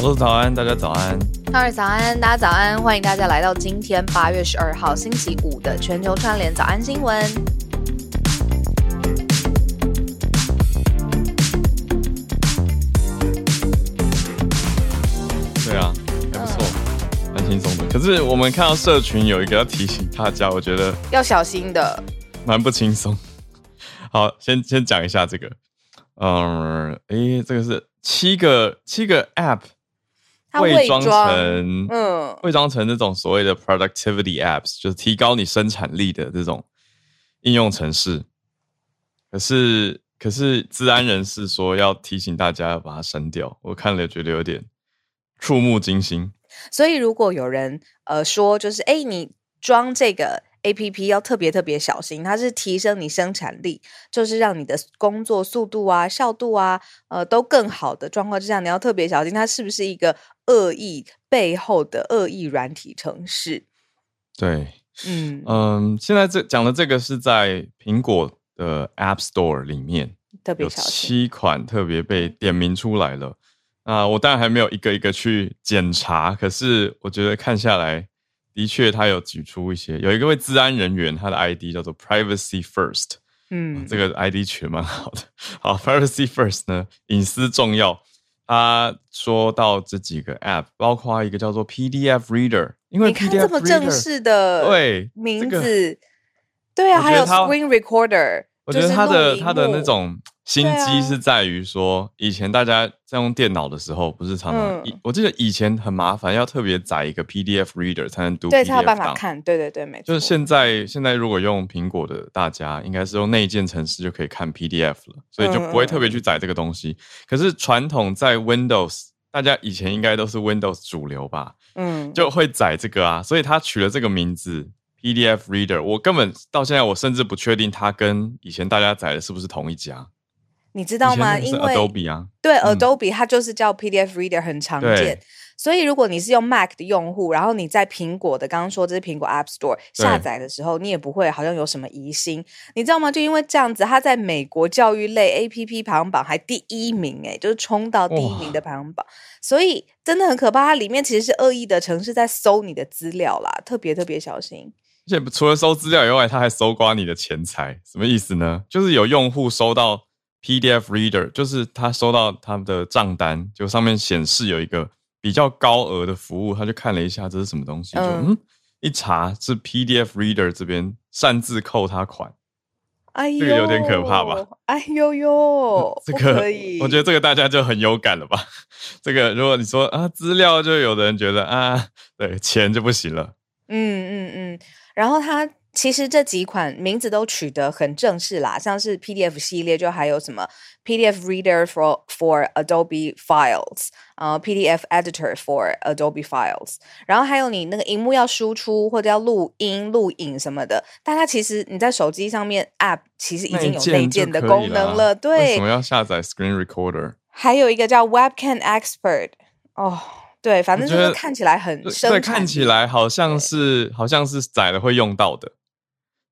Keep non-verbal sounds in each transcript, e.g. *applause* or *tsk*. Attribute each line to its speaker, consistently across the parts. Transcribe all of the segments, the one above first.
Speaker 1: 我是早安，大家早安。
Speaker 2: 哈喽，早安，大家早安，欢迎大家来到今天八月十二号星期五的全球串联早安新
Speaker 1: 闻。是我们看到社群有一个要提醒大家，我觉得
Speaker 2: 要小心的，
Speaker 1: 蛮不轻松。*laughs* 好，先先讲一下这个，嗯，诶，这个是七个七个 App。伪装成嗯，伪装成这种所谓的 productivity apps，就是提高你生产力的这种应用程式。可是，可是，治安人士说要提醒大家要把它删掉。我看了觉得有点触目惊心。
Speaker 2: 所以，如果有人呃说，就是哎，你装这个。A P P 要特别特别小心，它是提升你生产力，就是让你的工作速度啊、效度啊，呃，都更好的状况之下，你要特别小心，它是不是一个恶意背后的恶意软体程式？
Speaker 1: 对，嗯嗯，现在这讲的这个是在苹果的 App Store 里面，
Speaker 2: 特别小心，
Speaker 1: 有七款特别被点名出来了。啊，我当然还没有一个一个去检查，可是我觉得看下来。的确，他有举出一些，有一个位治安人员，他的 ID 叫做 Privacy First，嗯，这个 ID 取得蛮好的。好，Privacy First 呢，隐私重要。他说到这几个 App，包括一个叫做 PDF Reader，因为
Speaker 2: 你看这么正式的对名字，对，对啊，还有 Screen Recorder，
Speaker 1: 我觉得他的他的那种。心机是在于说，以前大家在用电脑的时候，不是常常，嗯、我记得以前很麻烦，要特别载一个 PDF reader 才能读
Speaker 2: 对，才有办法看。对对对，没错。
Speaker 1: 就是现在，现在如果用苹果的大家，应该是用内建程式就可以看 PDF 了，所以就不会特别去载这个东西。嗯、可是传统在 Windows，大家以前应该都是 Windows 主流吧？嗯，就会载这个啊，所以他取了这个名字 PDF reader。我根本到现在，我甚至不确定它跟以前大家载的是不是同一家。
Speaker 2: 你知道吗？因为
Speaker 1: Adobe 啊，
Speaker 2: 对、嗯、Adobe 它就是叫 PDF Reader，很常见。所以如果你是用 Mac 的用户，然后你在苹果的刚刚说这是苹果 App Store 下载的时候，你也不会好像有什么疑心，你知道吗？就因为这样子，它在美国教育类 APP 排行榜还第一名，哎，就是冲到第一名的排行榜。所以真的很可怕，它里面其实是恶意的城市在搜你的资料啦，特别特别小心。
Speaker 1: 而且除了搜资料以外，它还搜刮你的钱财，什么意思呢？就是有用户收到。PDF Reader 就是他收到他们的账单，就上面显示有一个比较高额的服务，他就看了一下这是什么东西，就嗯，嗯，一查是 PDF Reader 这边擅自扣他款，
Speaker 2: 哎呦，
Speaker 1: 这个有点可怕吧？
Speaker 2: 哎呦呦，*laughs*
Speaker 1: 这个我觉得这个大家就很有感了吧？这个如果你说啊资料，就有的人觉得啊，对，钱就不行了。
Speaker 2: 嗯嗯嗯，然后他。其实这几款名字都取得很正式啦，像是 PDF 系列，就还有什么 PDF Reader for for Adobe Files，呃，PDF Editor for Adobe Files，然后还有你那个荧幕要输出或者要录音、录影什么的，但它其实你在手机上面 App 其实已经有内建的功能了，对。
Speaker 1: 为什么要下载 Screen Recorder？
Speaker 2: 还有一个叫 Webcam Expert，哦，对，反正就是看起来很生
Speaker 1: 对，看起来好像是好像是载了会用到的。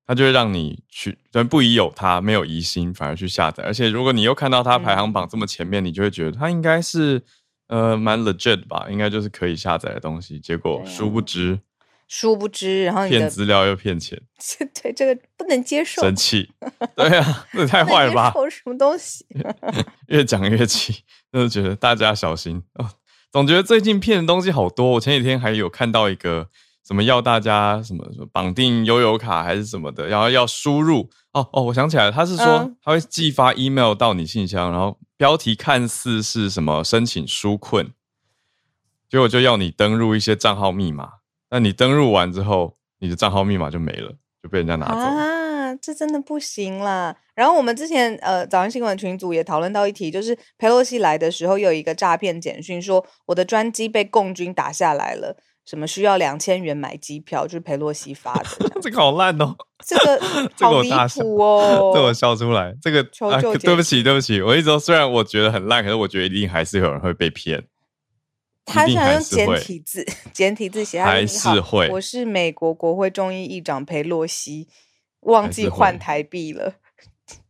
Speaker 1: 它就会让你去，不疑有他，没有疑心，反而去下载。而且如果你又看到它排行榜这么前面，嗯、你就会觉得它应该是呃蛮 legit 吧，应该就是可以下载的东西。结果殊不知，
Speaker 2: 啊、殊不知，然后你
Speaker 1: 骗资料又骗钱，*laughs*
Speaker 2: 对这个不能接受，
Speaker 1: 生气。*laughs* 对啊，这太坏了吧？
Speaker 2: 什么东西？*laughs*
Speaker 1: 越讲越气，就是觉得大家小心哦。总觉得最近骗的东西好多。我前几天还有看到一个。什么要大家什么什么绑定悠游卡还是什么的，然后要输入哦哦，我想起来了，他是说他会寄发 email 到你信箱，然后标题看似是什么申请纾困，结果就要你登入一些账号密码，那你登入完之后，你的账号密码就没了，就被人家拿走
Speaker 2: 啊，这真的不行啦。然后我们之前呃早安新闻群组也讨论到一题，就是佩洛西来的时候有一个诈骗简讯，说我的专机被共军打下来了。什么需要两千元买机票？就是裴洛西发的，*laughs*
Speaker 1: 这个好烂哦！
Speaker 2: 这个 *laughs* 好离谱哦！*laughs*
Speaker 1: 这我笑出来。这个求救、啊、对不起，对不起，我一直说，虽然我觉得很烂，可是我觉得一定还是有人会被骗。
Speaker 2: 他想用简体字，简体字写，
Speaker 1: 还是会。
Speaker 2: 我是美国国会众议议长裴洛西，忘记换台币了。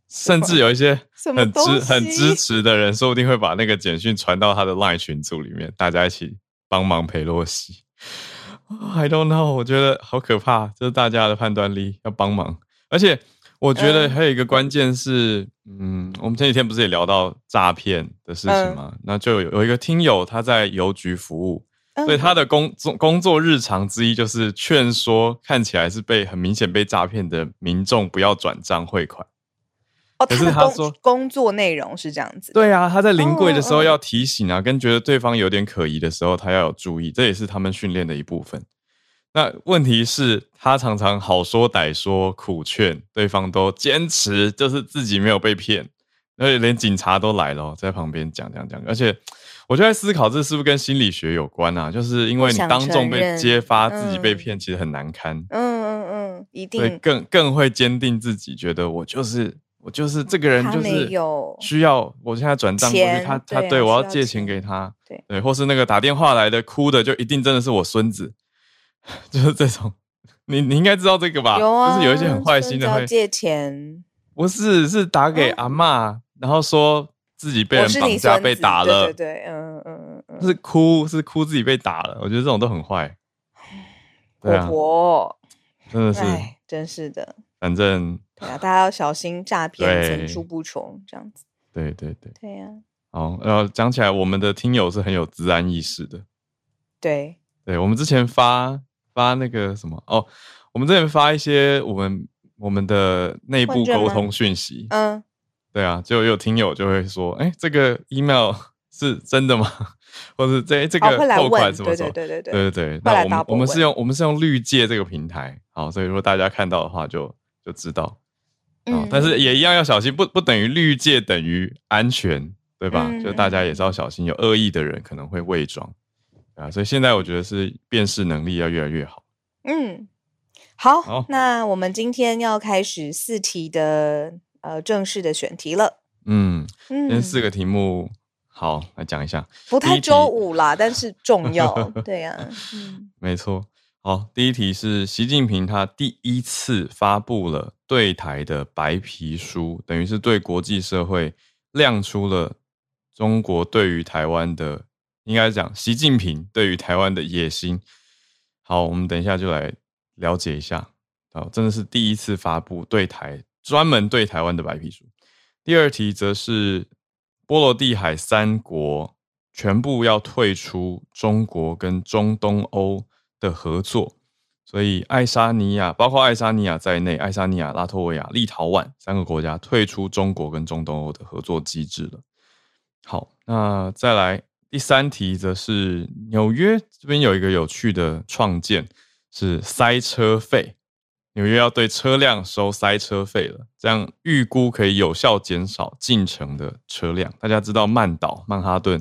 Speaker 1: 甚至有一些很支很支持的人，说不定会把那个简讯传到他的 LINE 群组里面，大家一起帮忙裴洛西。I don't know，我觉得好可怕，这是大家的判断力要帮忙。而且我觉得还有一个关键是，嗯，嗯，我们前几天不是也聊到诈骗的事情吗？嗯、那就有有一个听友他在邮局服务。所以他的工作工作日常之一就是劝说看起来是被很明显被诈骗的民众不要转账汇款。
Speaker 2: 哦，可是他说工作内容是这样子。
Speaker 1: 对啊，他在临柜的时候要提醒啊，跟觉得对方有点可疑的时候，他要有注意，这也是他们训练的一部分。那问题是，他常常好说歹说苦劝对方，都坚持就是自己没有被骗，而且连警察都来了，在旁边讲讲讲，而且。我就在思考，这是不是跟心理学有关啊？就是因为你当众被揭发自己被骗，其实很难堪。
Speaker 2: 嗯嗯嗯，一定。
Speaker 1: 所以更更会坚定自己，觉得我就是我就是这个人，就是需要我现在转账过去，他他对我要借钱给他，对对，或是那个打电话来的哭的，就一定真的是我孙子，*laughs* 就是这种。你你应该知道这个吧？
Speaker 2: 有啊，
Speaker 1: 就是有一些很坏心的会
Speaker 2: 借钱，
Speaker 1: 不是是打给阿嬷，然后说。自己被人绑架被打了，
Speaker 2: 对对对，嗯嗯嗯，
Speaker 1: 是哭是哭自己被打了，我觉得这种都很坏。
Speaker 2: 婆婆，
Speaker 1: 真的是，
Speaker 2: 真是的。
Speaker 1: 反正
Speaker 2: 对啊，大家要小心诈骗层出不穷，这样子。
Speaker 1: 对对对，
Speaker 2: 对呀。
Speaker 1: 好，然后讲起来，我们的听友是很有治安意识的。
Speaker 2: 对，
Speaker 1: 对我们之前发发那个什么哦，我们之前发一些我们我们的内部沟通讯息，嗯。对啊，就有听友就会说，哎，这个 email 是真的吗？*laughs* 或者这这个扣款什么什么？对对对对对对。那我们我们是用我们是用绿界这个平台，好，所以如果大家看到的话就就知道。嗯。但是也一样要小心，不不等于绿界等于安全，对吧？就大家也是要小心，有恶意的人可能会伪装。啊，所以现在我觉得是辨识能力要越来越好。
Speaker 2: 嗯，好，好，那我们今天要开始四题的。呃，正式的选题了。
Speaker 1: 嗯，今天四个题目，好，来讲一下。
Speaker 2: 不太周五啦，但是重要。*laughs* 对呀、啊，嗯，
Speaker 1: 没错。好，第一题是习近平他第一次发布了对台的白皮书，等于是对国际社会亮出了中国对于台湾的，应该讲习近平对于台湾的野心。好，我们等一下就来了解一下。好，真的是第一次发布对台。专门对台湾的白皮书。第二题则是波罗的海三国全部要退出中国跟中东欧的合作，所以爱沙尼亚，包括爱沙尼亚在内，爱沙尼亚、拉脱维亚、立陶宛三个国家退出中国跟中东欧的合作机制了。好，那再来第三题，则是纽约这边有一个有趣的创建，是塞车费。纽约要对车辆收塞车费了，这样预估可以有效减少进城的车辆。大家知道曼岛曼哈顿，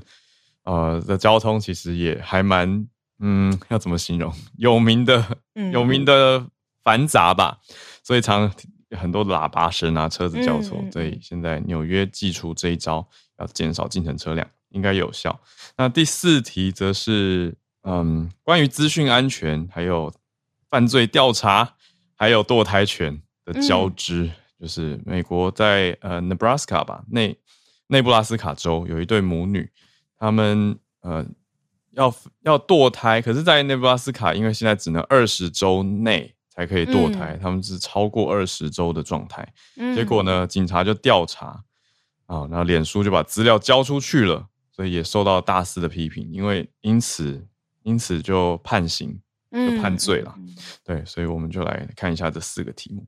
Speaker 1: 呃的交通其实也还蛮，嗯，要怎么形容？*laughs* 有名的，有名的繁杂吧。所以常很多喇叭声啊，车子交错。所以现在纽约祭出这一招，要减少进城车辆，应该有效。那第四题则是，嗯，关于资讯安全还有犯罪调查。还有堕胎权的交织，嗯、就是美国在呃，Nebraska 吧，内内布拉斯卡州有一对母女，他们呃要要堕胎，可是，在内布拉斯卡，因为现在只能二十周内才可以堕胎，嗯、他们是超过二十周的状态，嗯、结果呢，警察就调查啊，然后脸书就把资料交出去了，所以也受到大肆的批评，因为因此因此就判刑。就判罪了，嗯、对，所以我们就来看一下这四个题目。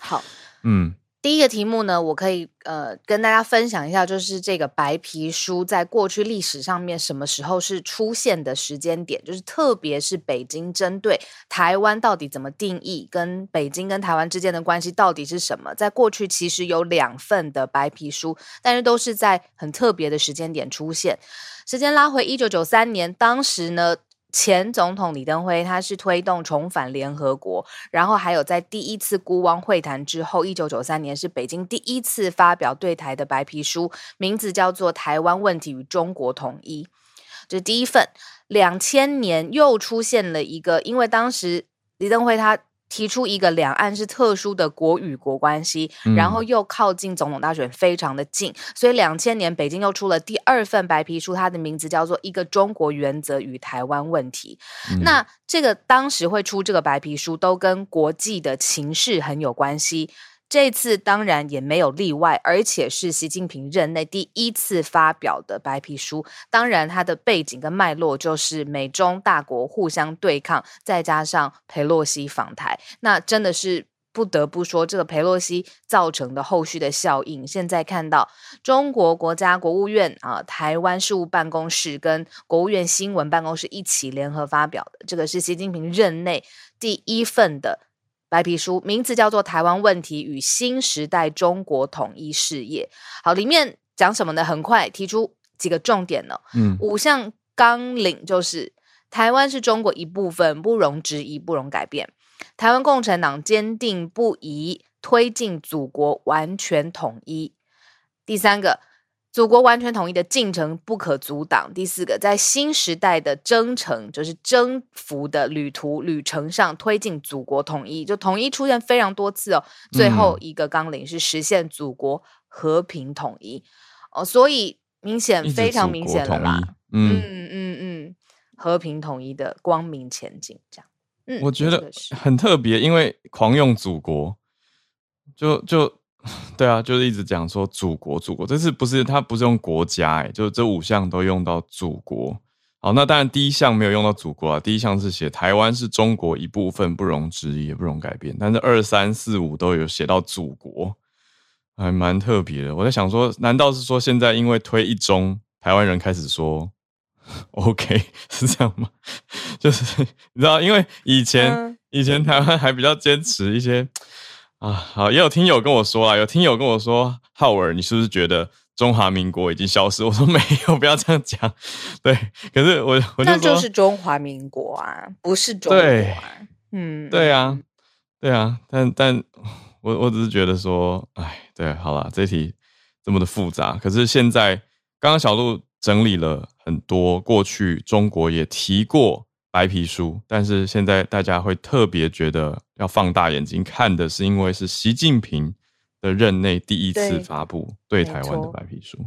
Speaker 2: 好，
Speaker 1: 嗯，
Speaker 2: 第一个题目呢，我可以呃跟大家分享一下，就是这个白皮书在过去历史上面什么时候是出现的时间点，就是特别是北京针对台湾到底怎么定义，跟北京跟台湾之间的关系到底是什么，在过去其实有两份的白皮书，但是都是在很特别的时间点出现。时间拉回一九九三年，当时呢。前总统李登辉他是推动重返联合国，然后还有在第一次孤汪会谈之后，一九九三年是北京第一次发表对台的白皮书，名字叫做《台湾问题与中国统一》。这第一份。两千年又出现了一个，因为当时李登辉他。提出一个两岸是特殊的国与国关系，然后又靠近总统大选非常的近，所以两千年北京又出了第二份白皮书，它的名字叫做《一个中国原则与台湾问题》。那这个当时会出这个白皮书，都跟国际的情势很有关系。这次当然也没有例外，而且是习近平任内第一次发表的白皮书。当然，它的背景跟脉络就是美中大国互相对抗，再加上佩洛西访台，那真的是不得不说，这个佩洛西造成的后续的效应。现在看到中国国家国务院啊，台湾事务办公室跟国务院新闻办公室一起联合发表的，这个是习近平任内第一份的。白皮书名字叫做《台湾问题与新时代中国统一事业》。好，里面讲什么呢？很快提出几个重点呢。嗯，五项纲领就是：台湾是中国一部分，不容置疑，不容改变。台湾共产党坚定不移推进祖国完全统一。第三个。祖国完全统一的进程不可阻挡。第四个，在新时代的征程，就是征服的旅途旅程上推进祖国统一，就统一出现非常多次哦。最后一个纲领是实现祖国和平统一、嗯、哦，所以明显非常明显了啦。嗯嗯嗯嗯，和平统一的光明前景，这样。嗯，
Speaker 1: 我觉得很特别，因为狂用祖国，就就。*laughs* 对啊，就是一直讲说祖国，祖国，这次不是他不是用国家，哎，就这五项都用到祖国。好，那当然第一项没有用到祖国啊，第一项是写台湾是中国一部分，不容置疑，也不容改变。但是二三四五都有写到祖国，还蛮特别的。我在想说，难道是说现在因为推一中，台湾人开始说 *laughs* OK *laughs* 是这样吗？就是你知道，因为以前、嗯、以前台湾还比较坚持一些。啊，好，也有听友跟我说啊，有听友跟我说，浩尔，你是不是觉得中华民国已经消失？*laughs* 我说没有，不要这样讲。对，可是我我就说，那
Speaker 2: 就是中华民国啊，不是中国啊。对嗯，
Speaker 1: 对啊，对啊，但但我我只是觉得说，哎，对，好了，这题这么的复杂。可是现在，刚刚小鹿整理了很多过去中国也提过。白皮书，但是现在大家会特别觉得要放大眼睛看的是，因为是习近平的任内第一次发布对台湾的白皮书。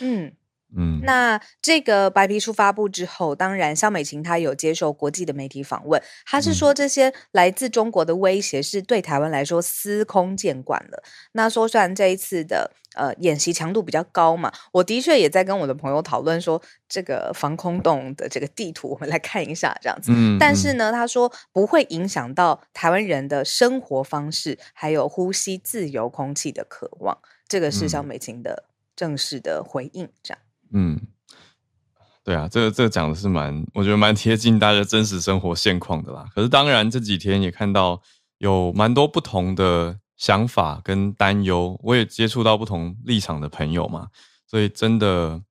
Speaker 2: 嗯嗯，那这个白皮书发布之后，当然萧美琴她有接受国际的媒体访问，她是说这些来自中国的威胁是对台湾来说司空见惯了。那说虽然这一次的。呃，演习强度比较高嘛，我的确也在跟我的朋友讨论说，这个防空洞的这个地图，我们来看一下这样子。嗯，但是呢，他说不会影响到台湾人的生活方式，还有呼吸自由空气的渴望。这个是萧美琴的正式的回应，这样。
Speaker 1: 嗯，对啊，这个这个讲的是蛮，我觉得蛮贴近大家真实生活现况的啦。可是当然这几天也看到有蛮多不同的。想法跟担忧，我也接触到不同立场的朋友嘛，所以真的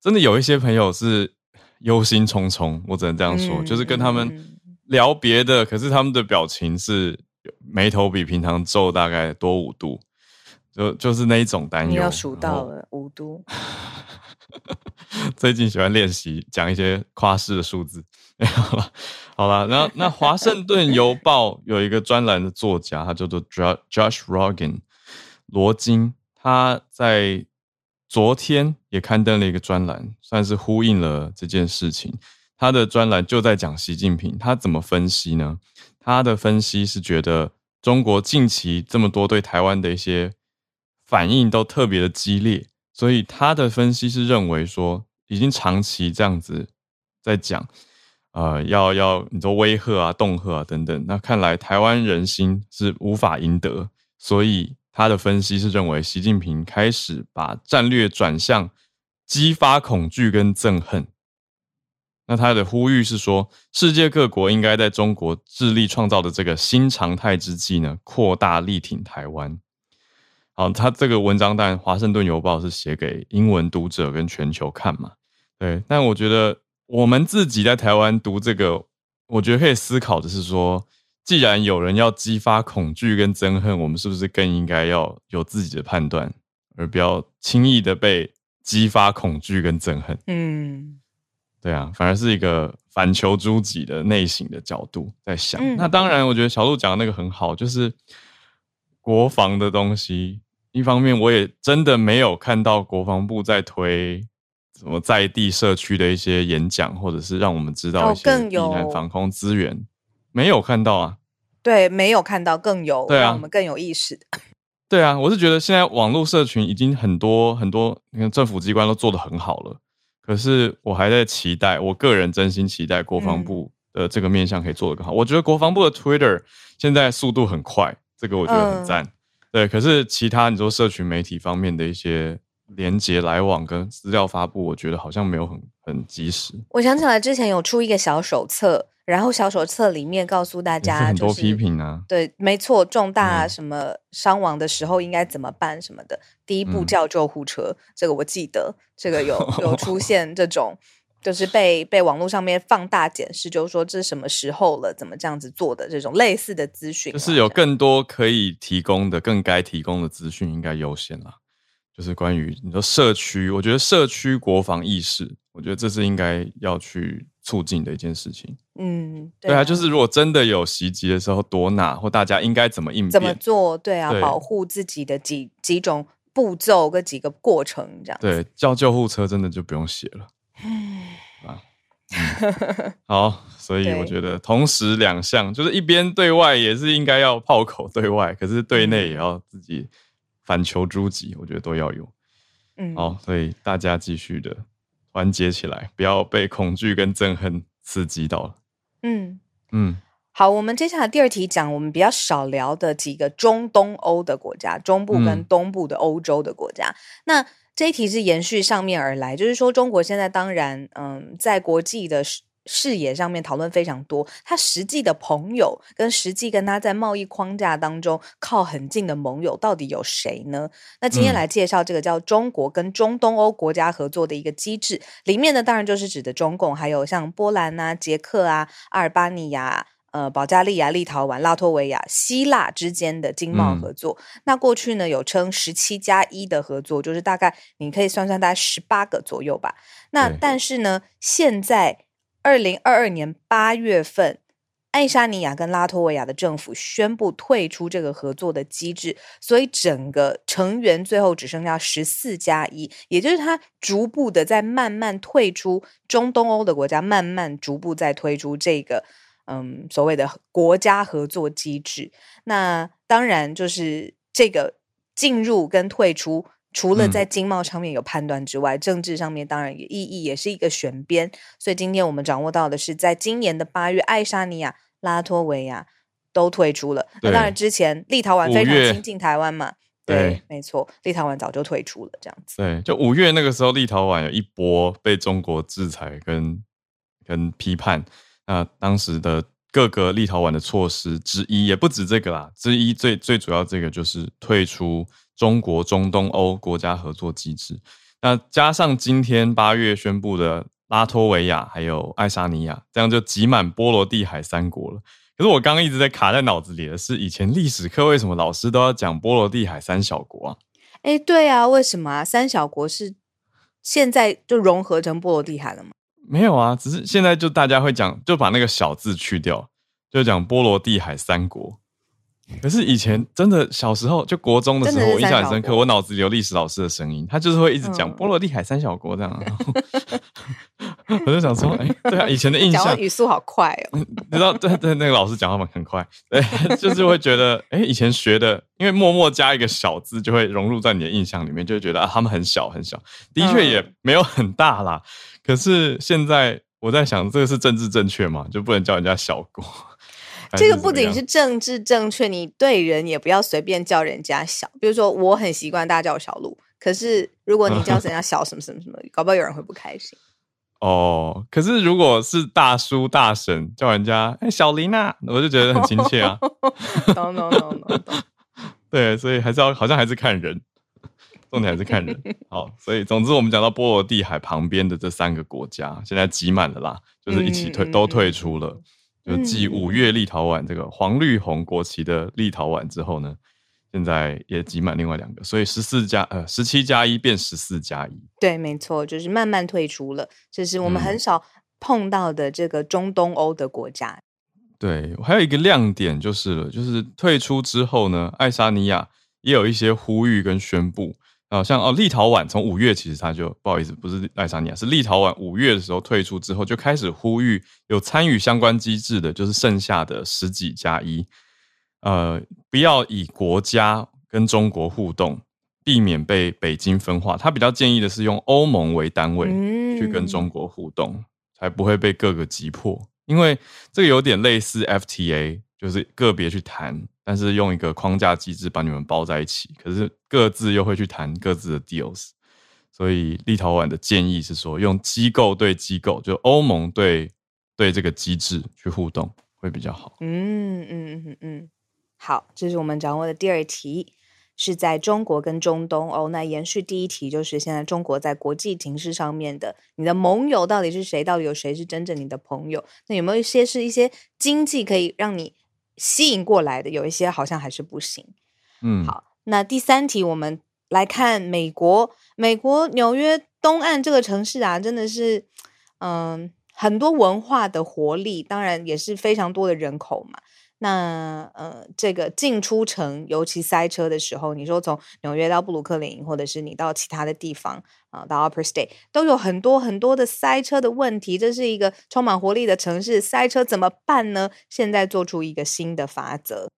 Speaker 1: 真的有一些朋友是忧心忡忡，我只能这样说，嗯、就是跟他们聊别的，可是他们的表情是眉头比平常皱大概多五度，就就是那一种担忧。你
Speaker 2: 要数到了五度。*laughs*
Speaker 1: 最近喜欢练习讲一些夸式的数字。好了，好了，那那华盛顿邮报有一个专栏的作家，他叫做 Josh Rogan 罗金，他在昨天也刊登了一个专栏，算是呼应了这件事情。他的专栏就在讲习近平，他怎么分析呢？他的分析是觉得中国近期这么多对台湾的一些反应都特别的激烈，所以他的分析是认为说，已经长期这样子在讲。呃，要要你说威吓啊、恫吓啊等等，那看来台湾人心是无法赢得，所以他的分析是认为习近平开始把战略转向激发恐惧跟憎恨。那他的呼吁是说，世界各国应该在中国致力创造的这个新常态之际呢，扩大力挺台湾。好，他这个文章当然《华盛顿邮报》是写给英文读者跟全球看嘛，对，但我觉得。我们自己在台湾读这个，我觉得可以思考的是说，既然有人要激发恐惧跟憎恨，我们是不是更应该要有自己的判断，而不要轻易的被激发恐惧跟憎恨？嗯，对啊，反而是一个反求诸己的内省的角度在想。
Speaker 2: 嗯、
Speaker 1: 那当然，我觉得小鹿讲的那个很好，就是国防的东西。一方面，我也真的没有看到国防部在推什么在地社区的一些演讲，或者是让我们知道一些避难防空资源，哦、没有看到啊。
Speaker 2: 对，没有看到，更有
Speaker 1: 对啊，
Speaker 2: 让我们更有意识的。
Speaker 1: 对啊，我是觉得现在网络社群已经很多很多，你看政府机关都做得很好了，可是我还在期待，我个人真心期待国防部的这个面向可以做得更好。嗯、我觉得国防部的 Twitter 现在速度很快，这个我觉得很赞。嗯、对，可是其他你说社群媒体方面的一些连接来往跟资料发布，我觉得好像没有很很及时。
Speaker 2: 我想起来之前有出一个小手册。然后小手册里面告诉大家，就是，
Speaker 1: 很多批评啊，
Speaker 2: 对，没错，重大什么伤亡的时候应该怎么办什么的。嗯、第一步叫救护车，这个我记得，这个有有 *laughs* 出现这种，就是被被网络上面放大检视，就是说这是什么时候了，怎么这样子做的这种类似的资讯，
Speaker 1: 就是有更多可以提供的、更该提供的资讯应该优先啦。就是关于你说社区，我觉得社区国防意识，我觉得这是应该要去促进的一件事情。
Speaker 2: 嗯，
Speaker 1: 对啊，对啊，就是如果真的有袭击的时候躲哪，或大家应该怎么应变，
Speaker 2: 怎么做？对啊，对保护自己的几几种步骤跟几个过程这样。
Speaker 1: 对，叫救护车真的就不用写了。嗯啊，嗯，*laughs* 好，所以我觉得同时两项，就是一边对外也是应该要炮口对外，可是对内也要自己反求诸己，我觉得都要有。嗯，好，所以大家继续的团结起来，不要被恐惧跟憎恨刺激到了。嗯嗯，
Speaker 2: 好，我们接下来第二题讲我们比较少聊的几个中东欧的国家，中部跟东部的欧洲的国家。嗯、那这一题是延续上面而来，就是说中国现在当然，嗯，在国际的视视野上面讨论非常多，他实际的朋友跟实际跟他在贸易框架当中靠很近的盟友到底有谁呢？那今天来介绍这个叫中国跟中东欧国家合作的一个机制，里面呢当然就是指的中共，还有像波兰啊、捷克啊、阿尔巴尼亚、呃、保加利亚、立陶宛、拉脱维亚、希腊之间的经贸合作。嗯、那过去呢有称十七加一的合作，就是大概你可以算算大概十八个左右吧。那但是呢，现在。二零二二年八月份，爱沙尼亚跟拉脱维亚的政府宣布退出这个合作的机制，所以整个成员最后只剩下十四加一，也就是它逐步的在慢慢退出中东欧的国家，慢慢逐步在推出这个嗯所谓的国家合作机制。那当然就是这个进入跟退出。除了在经贸上面有判断之外，嗯、政治上面当然也意义也是一个选边。所以今天我们掌握到的是，在今年的八月，爱沙尼亚、拉脱维亚都退出了。对那当然之前立陶宛非常亲近台湾嘛，对，对没错，立陶宛早就退出了，这样子。
Speaker 1: 对，就五月那个时候，立陶宛有一波被中国制裁跟跟批判。那当时的各个立陶宛的措施之一，也不止这个啦，之一最最主要这个就是退出。中国中东欧国家合作机制，那加上今天八月宣布的拉脱维亚还有爱沙尼亚，这样就挤满波罗的海三国了。可是我刚刚一直在卡在脑子里的是，以前历史课为什么老师都要讲波罗的海三小国啊？
Speaker 2: 哎，对啊，为什么啊？三小国是现在就融合成波罗的海了吗？
Speaker 1: 没有啊，只是现在就大家会讲，就把那个小字去掉，就讲波罗的海三国。可是以前真的小时候就国中的时候，我印象很深刻。我脑子里有历史老师的声音，他就是会一直讲波罗的海三小国这样。*laughs* 我就想说，哎，对啊，以前的印象
Speaker 2: 语速好快哦。
Speaker 1: 你知道，对对，那个老师讲话嘛很快，对，就是会觉得，哎，以前学的，因为默默加一个小字，就会融入在你的印象里面，就会觉得啊，他们很小很小，的确也没有很大啦。可是现在我在想，这个是政治正确嘛？就不能叫人家小国。*laughs*
Speaker 2: 这个不仅是政治正确，你对人也不要随便叫人家小。比如说，我很习惯大家叫我小鹿，可是如果你叫人家小什么什么什么，搞不好有人会不开心。*laughs*
Speaker 1: 哦，可是如果是大叔大婶叫人家哎小林啊，我就觉得很亲切啊。
Speaker 2: 懂懂懂懂懂。*laughs*
Speaker 1: 对，所以还是要好像还是看人，重点还是看人。*laughs* 好，所以总之我们讲到波罗的海旁边的这三个国家，现在挤满了啦，就是一起退、嗯、都退出了。就继五月立陶宛这个黄绿红国旗的立陶宛之后呢，现在也挤满另外两个，所以十四加呃十七加一变十四加一。
Speaker 2: 对，没错，就是慢慢退出了，这是我们很少碰到的这个中东欧的国家。嗯、
Speaker 1: 对，还有一个亮点就是了，就是退出之后呢，爱沙尼亚也有一些呼吁跟宣布。啊，像哦，立陶宛从五月其实他就不好意思，不是爱沙尼亚，是立陶宛五月的时候退出之后，就开始呼吁有参与相关机制的，就是剩下的十几加一，呃，不要以国家跟中国互动，避免被北京分化。他比较建议的是用欧盟为单位去跟中国互动，嗯、才不会被各个击破。因为这个有点类似 FTA，就是个别去谈。但是用一个框架机制把你们包在一起，可是各自又会去谈各自的 deals，所以立陶宛的建议是说，用机构对机构，就欧盟对对这个机制去互动会比较好。
Speaker 2: 嗯嗯嗯嗯，好，这是我们掌握的第二题，是在中国跟中东欧。那延续第一题，就是现在中国在国际形势上面的，你的盟友到底是谁？到底有谁是真正你的朋友？那有没有一些是一些经济可以让你？吸引过来的有一些好像还是不行，
Speaker 1: 嗯，
Speaker 2: 好，那第三题我们来看美国，美国纽约东岸这个城市啊，真的是，嗯，很多文化的活力，当然也是非常多的人口嘛。那呃，这个进出城尤其塞车的时候，你说从纽约到布鲁克林，或者是你到其他的地方啊、到 Upper State，都有很多很多的塞车的问题。这是一个充满活力的城市，塞车怎么办呢？现在做出一个新的法则。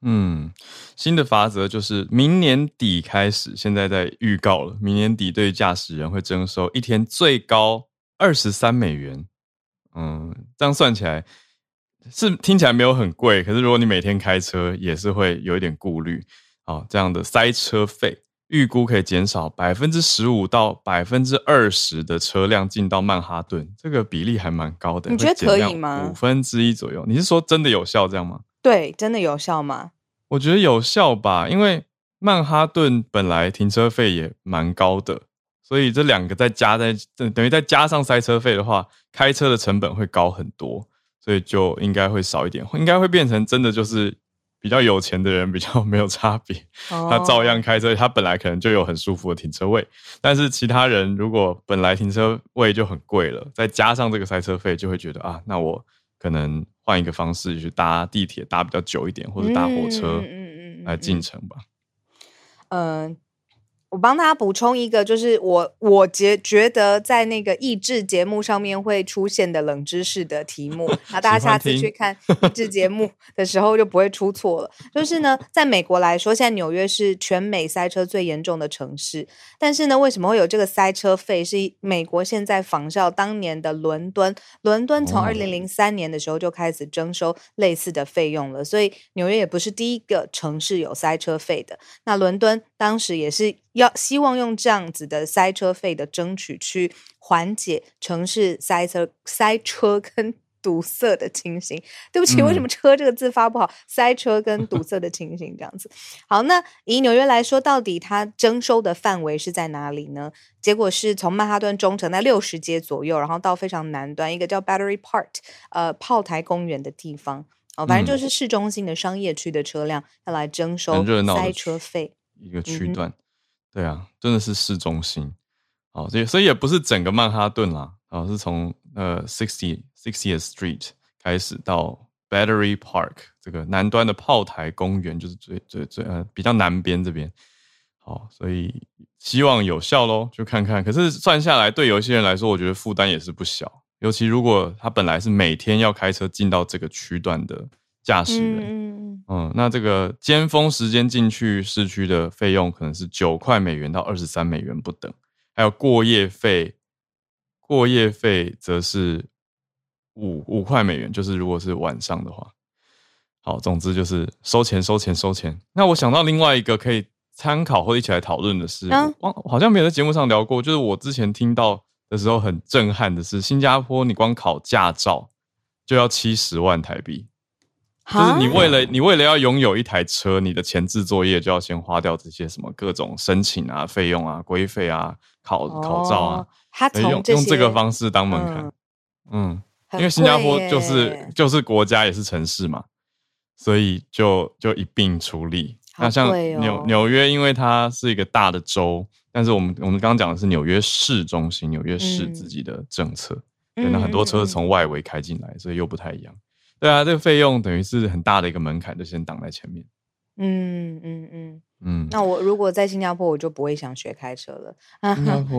Speaker 1: 嗯，新的法则就是明年底开始，现在在预告了，明年底对驾驶人会征收一天最高二十三美元。嗯，这样算起来。是听起来没有很贵，可是如果你每天开车，也是会有一点顾虑。哦，这样的塞车费预估可以减少百分之十五到百分之二十的车辆进到曼哈顿，这个比例还蛮高的。
Speaker 2: 你觉得可以吗？
Speaker 1: 五分之一左右。你是说真的有效这样吗？
Speaker 2: 对，真的有效吗？
Speaker 1: 我觉得有效吧，因为曼哈顿本来停车费也蛮高的，所以这两个再加在等于再加上塞车费的话，开车的成本会高很多。所以就应该会少一点，应该会变成真的就是比较有钱的人比较 *laughs* 没有差别，他照样开车，他本来可能就有很舒服的停车位，但是其他人如果本来停车位就很贵了，再加上这个塞车费，就会觉得啊，那我可能换一个方式去搭地铁，搭比较久一点，或者搭火车来进城吧。
Speaker 2: 嗯。我帮大家补充一个，就是我我觉觉得在那个益智节目上面会出现的冷知识的题目，*laughs* 那大家下次去看益智节目 *laughs* 的时候就不会出错了。就是呢，在美国来说，现在纽约是全美塞车最严重的城市，但是呢，为什么会有这个塞车费？是美国现在仿效当年的伦敦，伦敦从二零零三年的时候就开始征收类似的费用了，所以纽约也不是第一个城市有塞车费的。那伦敦当时也是。要希望用这样子的塞车费的争取去缓解城市塞车、塞车跟堵塞的情形。对不起，为什么“车”这个字发不好？塞车跟堵塞的情形这样子。好，那以纽约来说，到底它征收的范围是在哪里呢？结果是从曼哈顿中城在六十街左右，然后到非常南端一个叫 Battery Park 呃炮台公园的地方哦，反正就是市中心的商业区的车辆要来征收塞车费
Speaker 1: 一个区段。嗯对啊，真的是市中心，哦，所以所以也不是整个曼哈顿啦，哦，是从呃 Sixty Sixtieth Street 开始到 Battery Park 这个南端的炮台公园，就是最最最呃比较南边这边，好，哦，所以希望有效喽，就看看。可是算下来，对有些人来说，我觉得负担也是不小，尤其如果他本来是每天要开车进到这个区段的驾驶人。嗯嗯，那这个尖峰时间进去市区的费用可能是九块美元到二十三美元不等，还有过夜费，过夜费则是五五块美元，就是如果是晚上的话。好，总之就是收钱收钱收钱。那我想到另外一个可以参考或一起来讨论的是，嗯，好像没有在节目上聊过，就是我之前听到的时候很震撼的是，新加坡你光考驾照就要七十万台币。就是你为了你为了要拥有一台车，你的前置作业就要先花掉这些什么各种申请啊、费用啊、规费啊、考考照啊，
Speaker 2: 他从
Speaker 1: 用用这个方式当门槛，嗯，因为新加坡就是就是国家也是城市嘛，所以就就一并处理。那像纽纽约，因为它是一个大的州，但是我们我们刚刚讲的是纽约市中心，纽约市自己的政策，嗯、对，那很多车是从外围开进来，嗯、所以又不太一样。对啊，这个费用等于是很大的一个门槛，就先挡在前面。
Speaker 2: 嗯嗯嗯嗯。那我如果在新加坡，我就不会想学开车了，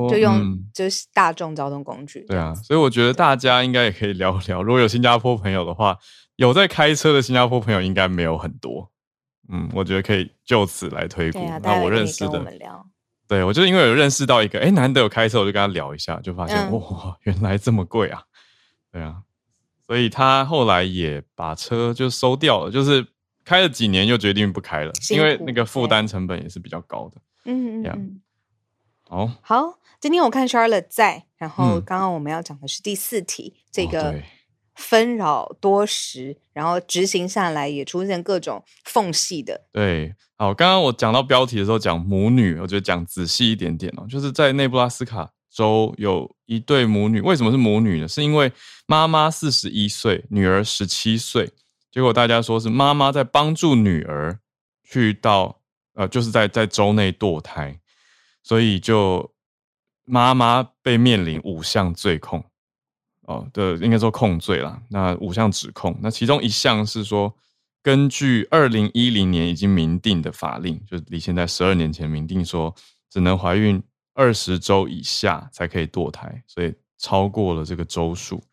Speaker 2: 就用、嗯、就是大众交通工具。
Speaker 1: 对啊，所以我觉得大家应该也可以聊聊，如果有新加坡朋友的话，有在开车的新加坡朋友应该没有很多。嗯，我觉得可以就此来推估。啊、那我认识的，我对我就是因为有认识到一个，哎，难得有开车，我就跟他聊一下，就发现、嗯、哇，原来这么贵啊！对啊，所以他后来也把车就收掉了，就是开了几年又决定不开了，因为那个负担成本也是比较高的。嗯嗯嗯。好，
Speaker 2: 好，今天我看 Charlotte 在，然后刚刚我们要讲的是第四题，嗯、这个。哦纷扰多时，然后执行下来也出现各种缝隙的。
Speaker 1: 对，好，刚刚我讲到标题的时候讲母女，我觉得讲仔细一点点哦，就是在内布拉斯卡州有一对母女，为什么是母女呢？是因为妈妈四十一岁，女儿十七岁，结果大家说是妈妈在帮助女儿去到呃，就是在在州内堕胎，所以就妈妈被面临五项罪控。哦，对，应该说控罪啦。那五项指控，那其中一项是说，根据二零一零年已经明定的法令，就是离现在十二年前明定说，只能怀孕二十周以下才可以堕胎，所以超过了这个周数。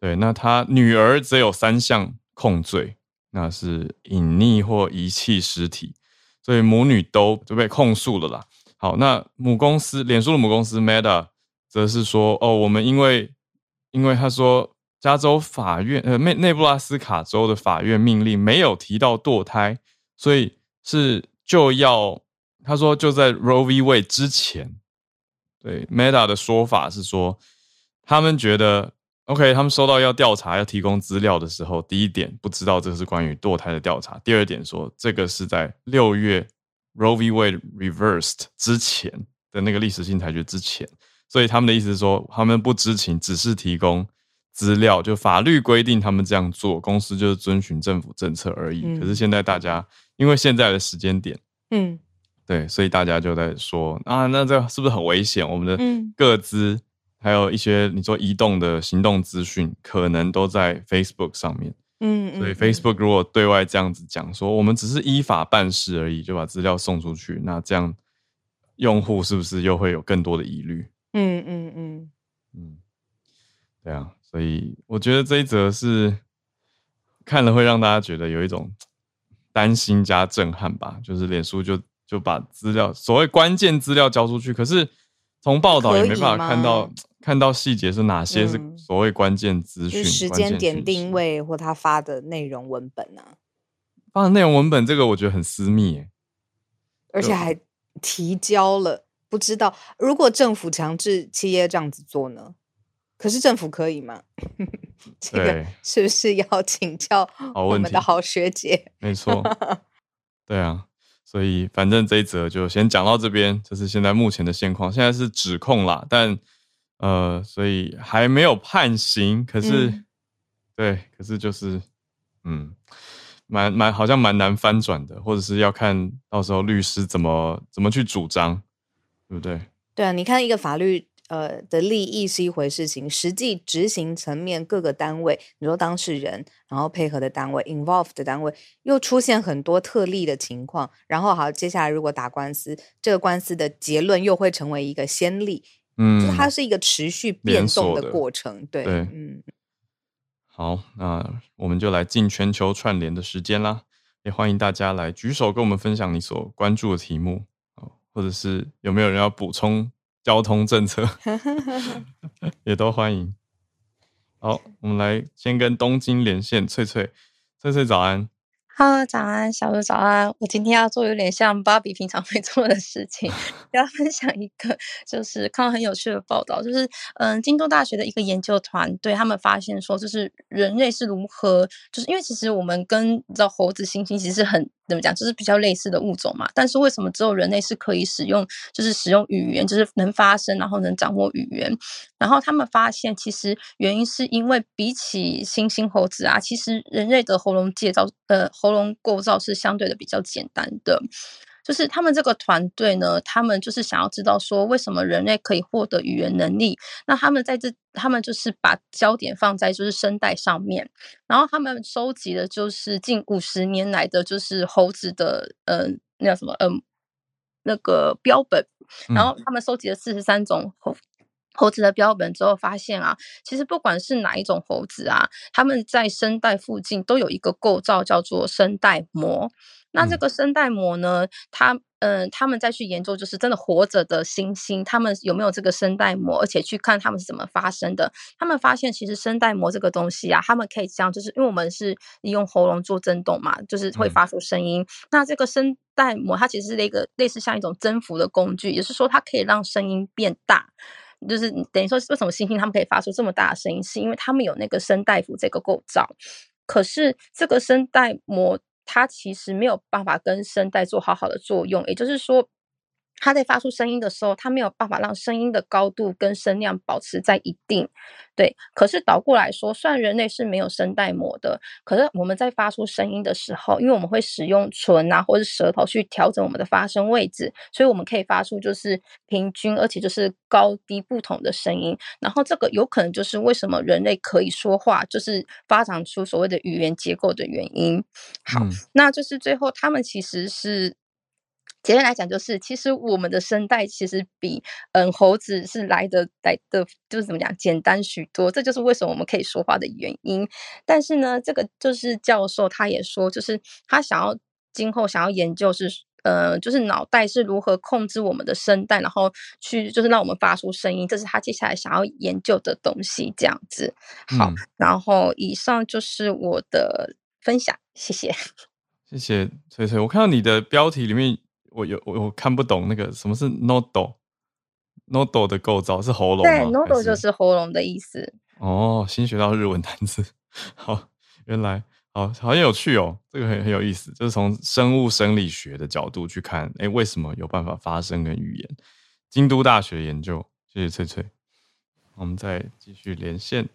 Speaker 1: 对，那他女儿则有三项控罪，那是隐匿或遗弃尸体，所以母女都就被控诉了啦。好，那母公司脸书的母公司 Meta 则是说，哦，我们因为因为他说，加州法院呃内内布拉斯卡州的法院命令没有提到堕胎，所以是就要他说就在 Roe v. Wade 之前，对 Meta 的说法是说，他们觉得 OK，他们收到要调查要提供资料的时候，第一点不知道这是关于堕胎的调查，第二点说这个是在六月 Roe v. Wade reversed 之前的那个历史性裁决之前。所以他们的意思是说，他们不知情，只是提供资料，就法律规定他们这样做，公司就是遵循政府政策而已。嗯、可是现在大家因为现在的时间点，嗯，对，所以大家就在说啊，那这是不是很危险？我们的各资、嗯、还有一些你说移动的行动资讯，可能都在 Facebook 上面。嗯，嗯，所以 Facebook 如果对外这样子讲说，我们只是依法办事而已，就把资料送出去，那这样用户是不是又会有更多的疑虑？嗯嗯嗯嗯，对啊，所以我觉得这一则是看了会让大家觉得有一种 *tsk* 担心加震撼吧。就是脸书就就把资料所谓关键资料交出去，可是从报道也没办法看到看到细节是哪些是所谓关键资讯、
Speaker 2: 时间点定位或他发的内容文本呢、啊？
Speaker 1: 发的内容文本这个我觉得很私密耶，
Speaker 2: 而且还提交了。不知道，如果政府强制企业这样子做呢？可是政府可以吗？*laughs* 这个是不是要请教我们的好学姐？
Speaker 1: 没错，对啊，所以反正这一则就先讲到这边，这是现在目前的现况。现在是指控啦，但呃，所以还没有判刑。可是，嗯、对，可是就是，嗯，蛮蛮好像蛮难翻转的，或者是要看到时候律师怎么怎么去主张。对不对？
Speaker 2: 对啊，你看一个法律呃的利益是一回事情，实际执行层面各个单位，你说当事人，然后配合的单位，involved 的单位，又出现很多特例的情况，然后好，接下来如果打官司，这个官司的结论又会成为一个先例，嗯，就是它是一个持续变动的过程，对，对，嗯。
Speaker 1: 好，那我们就来进全球串联的时间啦，也欢迎大家来举手跟我们分享你所关注的题目。或者是有没有人要补充交通政策，*laughs* 也都欢迎。好，我们来先跟东京连线，翠翠，翠翠早安。
Speaker 3: 哈喽，早安，小鹿早安。我今天要做有点像芭比平常会做的事情，*laughs* 要分享一个就是看到很有趣的报道，就是嗯，京都大学的一个研究团队，他们发现说，就是人类是如何，就是因为其实我们跟你知道猴子、猩猩其实是很怎么讲，就是比较类似的物种嘛。但是为什么只有人类是可以使用，就是使用语言，就是能发声，然后能掌握语言？然后他们发现，其实原因是因为比起猩猩、猴子啊，其实人类的喉咙构造，呃，喉咙构造是相对的比较简单的。就是他们这个团队呢，他们就是想要知道说，为什么人类可以获得语言能力？那他们在这，他们就是把焦点放在就是声带上面，然后他们收集的就是近五十年来的就是猴子的，嗯、呃，那叫什么，嗯、呃，那个标本，然后他们收集了四十三种猴猴子的标本之后，发现啊，其实不管是哪一种猴子啊，他们在声带附近都有一个构造叫做声带膜。那这个声带膜呢？他嗯、呃，他们再去研究，就是真的活着的猩猩，他们有没有这个声带膜，而且去看他们是怎么发声的。他们发现，其实声带膜这个东西啊，他们可以这样，就是因为我们是利用喉咙做震动嘛，就是会发出声音。嗯、那这个声带膜，它其实是一个类似像一种增幅的工具，也是说，它可以让声音变大。就是等于说，为什么猩猩他们可以发出这么大的声音，是因为他们有那个声带幅这个构造。可是这个声带膜。它其实没有办法跟声带做好好的作用，也就是说，它在发出声音的时候，它没有办法让声音的高度跟声量保持在一定。对，可是倒过来说，虽然人类是没有声带膜的，可是我们在发出声音的时候，因为我们会使用唇啊或者舌头去调整我们的发声位置，所以我们可以发出就是平均而且就是高低不同的声音。然后这个有可能就是为什么人类可以说话，就是发展出所谓的语言结构的原因。好，嗯、那就是最后他们其实是。简单来讲，就是其实我们的声带其实比嗯猴子是来的来的，就是怎么讲，简单许多。这就是为什么我们可以说话的原因。但是呢，这个就是教授他也说，就是他想要今后想要研究是呃，就是脑袋是如何控制我们的声带，然后去就是让我们发出声音，这是他接下来想要研究的东西。这样子，好，嗯、然后以上就是我的分享，谢谢，
Speaker 1: 谢谢崔崔。我看到你的标题里面。我有我我看不懂那个什么是 nodo，nodo 的构造是喉咙？
Speaker 3: 对，nodo 就是喉咙的意思。
Speaker 1: 哦，新学到日文单词，好，原来好好像有趣哦，这个很很有意思，就是从生物生理学的角度去看，哎，为什么有办法发声跟语言？京都大学研究，谢谢翠翠。我们再继续连线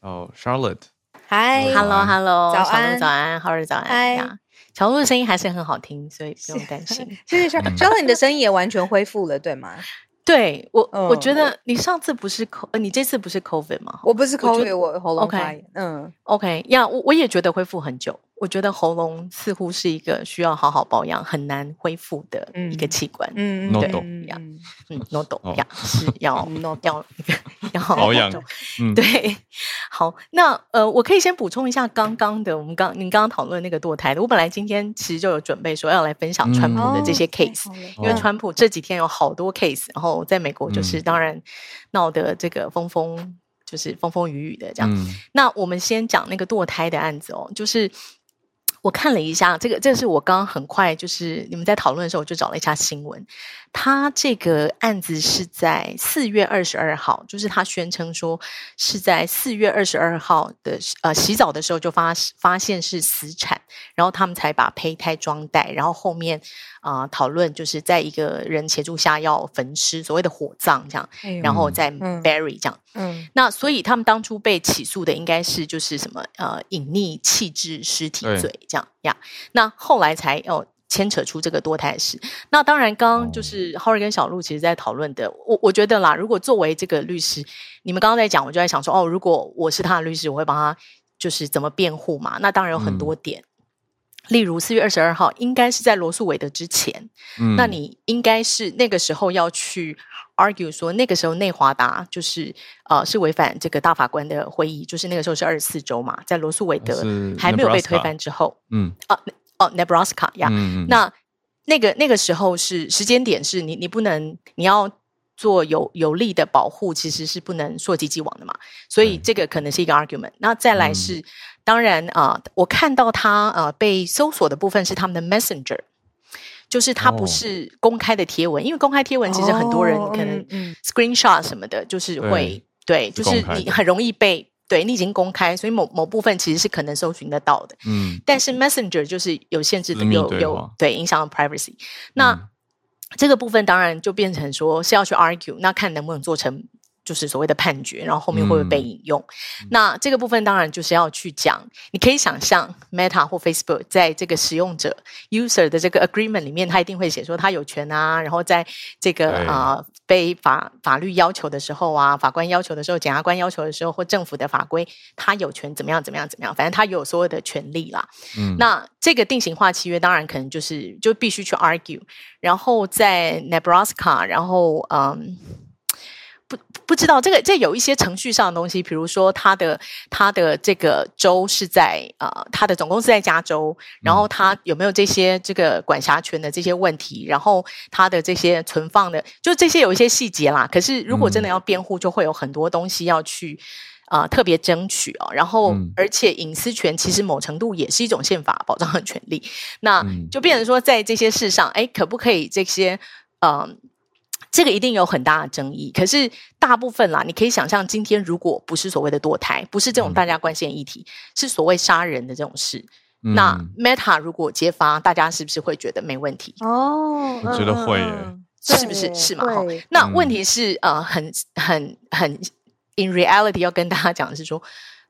Speaker 1: 到 Charlotte。
Speaker 4: Hi，Hello，Hello，
Speaker 2: 早安，
Speaker 4: 早安，好日早安。小鹿的声音还是很好听，所以不用担心。
Speaker 2: 谢谢小小鹿，你的声音也完全恢复了，对吗？
Speaker 4: 对我，嗯、我觉得你上次不是 co，呃，你这次不是 COVID 吗？
Speaker 2: 我不是 COVID，我，我喉咙发炎。
Speaker 4: Okay, 嗯，OK，呀，我我也觉得恢复很久。我觉得喉咙似乎是一个需要好好保养、很难恢复的一个器官。
Speaker 1: 嗯，
Speaker 4: 对，
Speaker 1: 呀，
Speaker 4: 嗯，nodo 呀是要 *laughs* 要要
Speaker 1: 保养。嗯，
Speaker 4: 对。好，那呃，我可以先补充一下刚刚的，我们刚您刚刚讨论那个堕胎的。我本来今天其实就有准备说要来分享川普的这些 case，因为川普这几天有好多 case，然后在美国就是当然闹得这个风风就是风风雨雨的这样。那我们先讲那个堕胎的案子哦，就是。我看了一下，这个这是我刚刚很快就是你们在讨论的时候，我就找了一下新闻。他这个案子是在四月二十二号，就是他宣称说是在四月二十二号的呃洗澡的时候就发发现是死产，然后他们才把胚胎装袋，然后后面啊、呃、讨论就是在一个人协助下要焚尸，所谓的火葬这样，嗯、然后再 bury 这样。嗯，那所以他们当初被起诉的应该是就是什么呃隐匿弃置尸体罪这样呀，那后来才哦。牵扯出这个多胎事，那当然，刚刚就是 Howard 跟小鹿其实在讨论的。我我觉得啦，如果作为这个律师，你们刚刚在讲，我就在想说，哦，如果我是他的律师，我会帮他就是怎么辩护嘛？那当然有很多点，嗯、例如四月二十二号应该是在罗素韦德之前，嗯，那你应该是那个时候要去 argue 说，那个时候内华达就是呃是违反这个大法官的会议，就是那个时候是二十四周嘛，在罗素韦德还没有被推翻之后，嗯。啊。哦，Nebraska 呀，那那个那个时候是时间点，是你你不能你要做有有力的保护，其实是不能溯及既往的嘛，所以这个可能是一个 argument。那再来是，当然啊，我看到他呃被搜索的部分是他们的 Messenger，就是它不是公开的贴文，因为公开贴文其实很多人可能 screenshot 什么的，就是会对，就是你很容易被。对你已经公开，所以某某部分其实是可能搜寻得到的。
Speaker 1: 嗯，
Speaker 4: 但是 Messenger 就是有限制的，有有对影响了 privacy。那、嗯、这个部分当然就变成说是要去 argue，那看能不能做成。就是所谓的判决，然后后面会不会被引用？嗯、那这个部分当然就是要去讲。你可以想象，Meta 或 Facebook 在这个使用者 user 的这个 agreement 里面，他一定会写说他有权啊。然后在这个啊、呃、被法法律要求的时候啊，法官要求的时候，检察官要求的时候，或政府的法规，他有权怎么样怎么样怎么样，反正他有所有的权利啦。嗯，那这个定型化契约当然可能就是就必须去 argue。然后在 Nebraska，然后嗯。不不知道这个这有一些程序上的东西，比如说他的他的这个州是在呃，他的总公司在加州，然后他有没有这些这个管辖权的这些问题，然后他的这些存放的，就这些有一些细节啦。可是如果真的要辩护，就会有很多东西要去啊、呃、特别争取哦。然后而且隐私权其实某程度也是一种宪法保障的权利，那就变成说在这些事上，哎，可不可以这些嗯。呃这个一定有很大的争议，可是大部分啦，你可以想象，今天如果不是所谓的堕胎，不是这种大家关心的议题，嗯、是所谓杀人的这种事，嗯、那 Meta 如果揭发，大家是不是会觉得没问题？
Speaker 2: 哦，
Speaker 1: 我觉得会耶，
Speaker 4: 是不是？是嘛？那问题是，呃，很很很，in reality，要跟大家讲的是说，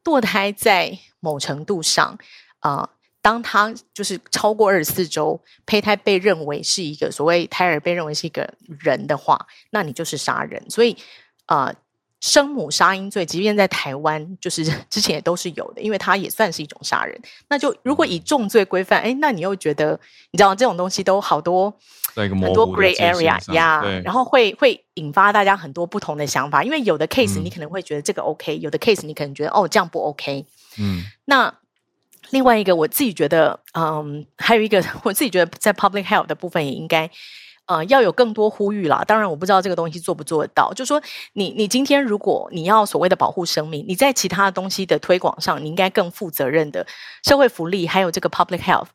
Speaker 4: 堕胎在某程度上，啊、呃。当他就是超过二十四周，胚胎被认为是一个所谓胎儿被认为是一个人的话，那你就是杀人。所以，呃，生母杀婴罪，即便在台湾，就是之前也都是有的，因为它也算是一种杀人。那就如果以重罪规范，哎，那你又觉得，你知道这种东西都好多很多 gray area 呀，然后会会引发大家很多不同的想法。因为有的 case 你可能会觉得这个 OK，嗯，有的 case 你可能觉得哦这样不 OK。嗯，那。另外一个，我自己觉得，嗯，还有一个，*laughs* 我自己觉得在 public health 的部分也应该，呃，要有更多呼吁啦。当然，我不知道这个东西做不做得到。就是说你，你今天如果你要所谓的保护生命，你在其他东西的推广上，你应该更负责任的社会福利，还有这个 public health，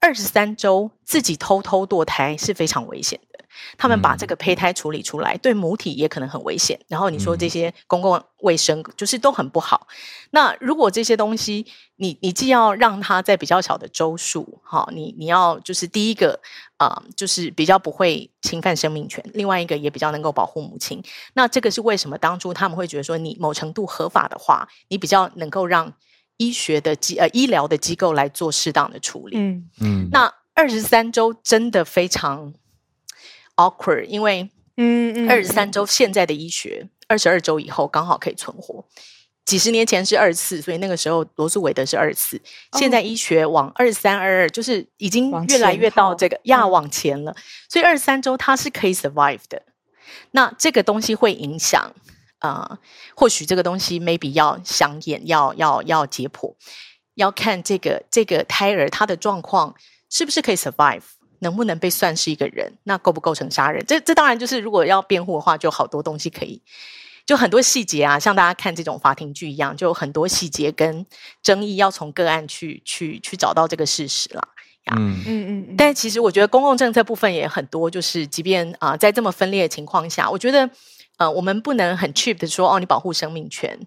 Speaker 4: 二十三周自己偷偷堕胎是非常危险的。他们把这个胚胎处理出来，嗯、对母体也可能很危险。然后你说这些公共卫生就是都很不好。嗯、那如果这些东西，你你既要让它在比较小的周数，哈，你你要就是第一个啊、呃，就是比较不会侵犯生命权；另外一个也比较能够保护母亲。那这个是为什么当初他们会觉得说，你某程度合法的话，你比较能够让医学的机呃医疗的机构来做适当的处理。嗯嗯。那二十三周真的非常。awkward，因为嗯嗯，二十三周现在的医学，二十二周以后刚好可以存活。几十年前是二十四，所以那个时候罗素韦德是二十四。现在医学往二十三、二二，就是已经越来越到这个亚往前了。所以二十三周它是可以 survive 的。那这个东西会影响啊、呃？或许这个东西 maybe 要想演，要要要解剖，要看这个这个胎儿他的状况是不是可以 survive。能不能被算是一个人？那构不构成杀人？这这当然就是如果要辩护的话，就好多东西可以，就很多细节啊，像大家看这种法庭剧一样，就很多细节跟争议要从个案去去去找到这个事实啦。嗯嗯嗯。但其实我觉得公共政策部分也很多，就是即便啊、呃，在这么分裂的情况下，我觉得呃，我们不能很 cheap 的说哦，你保护生命权，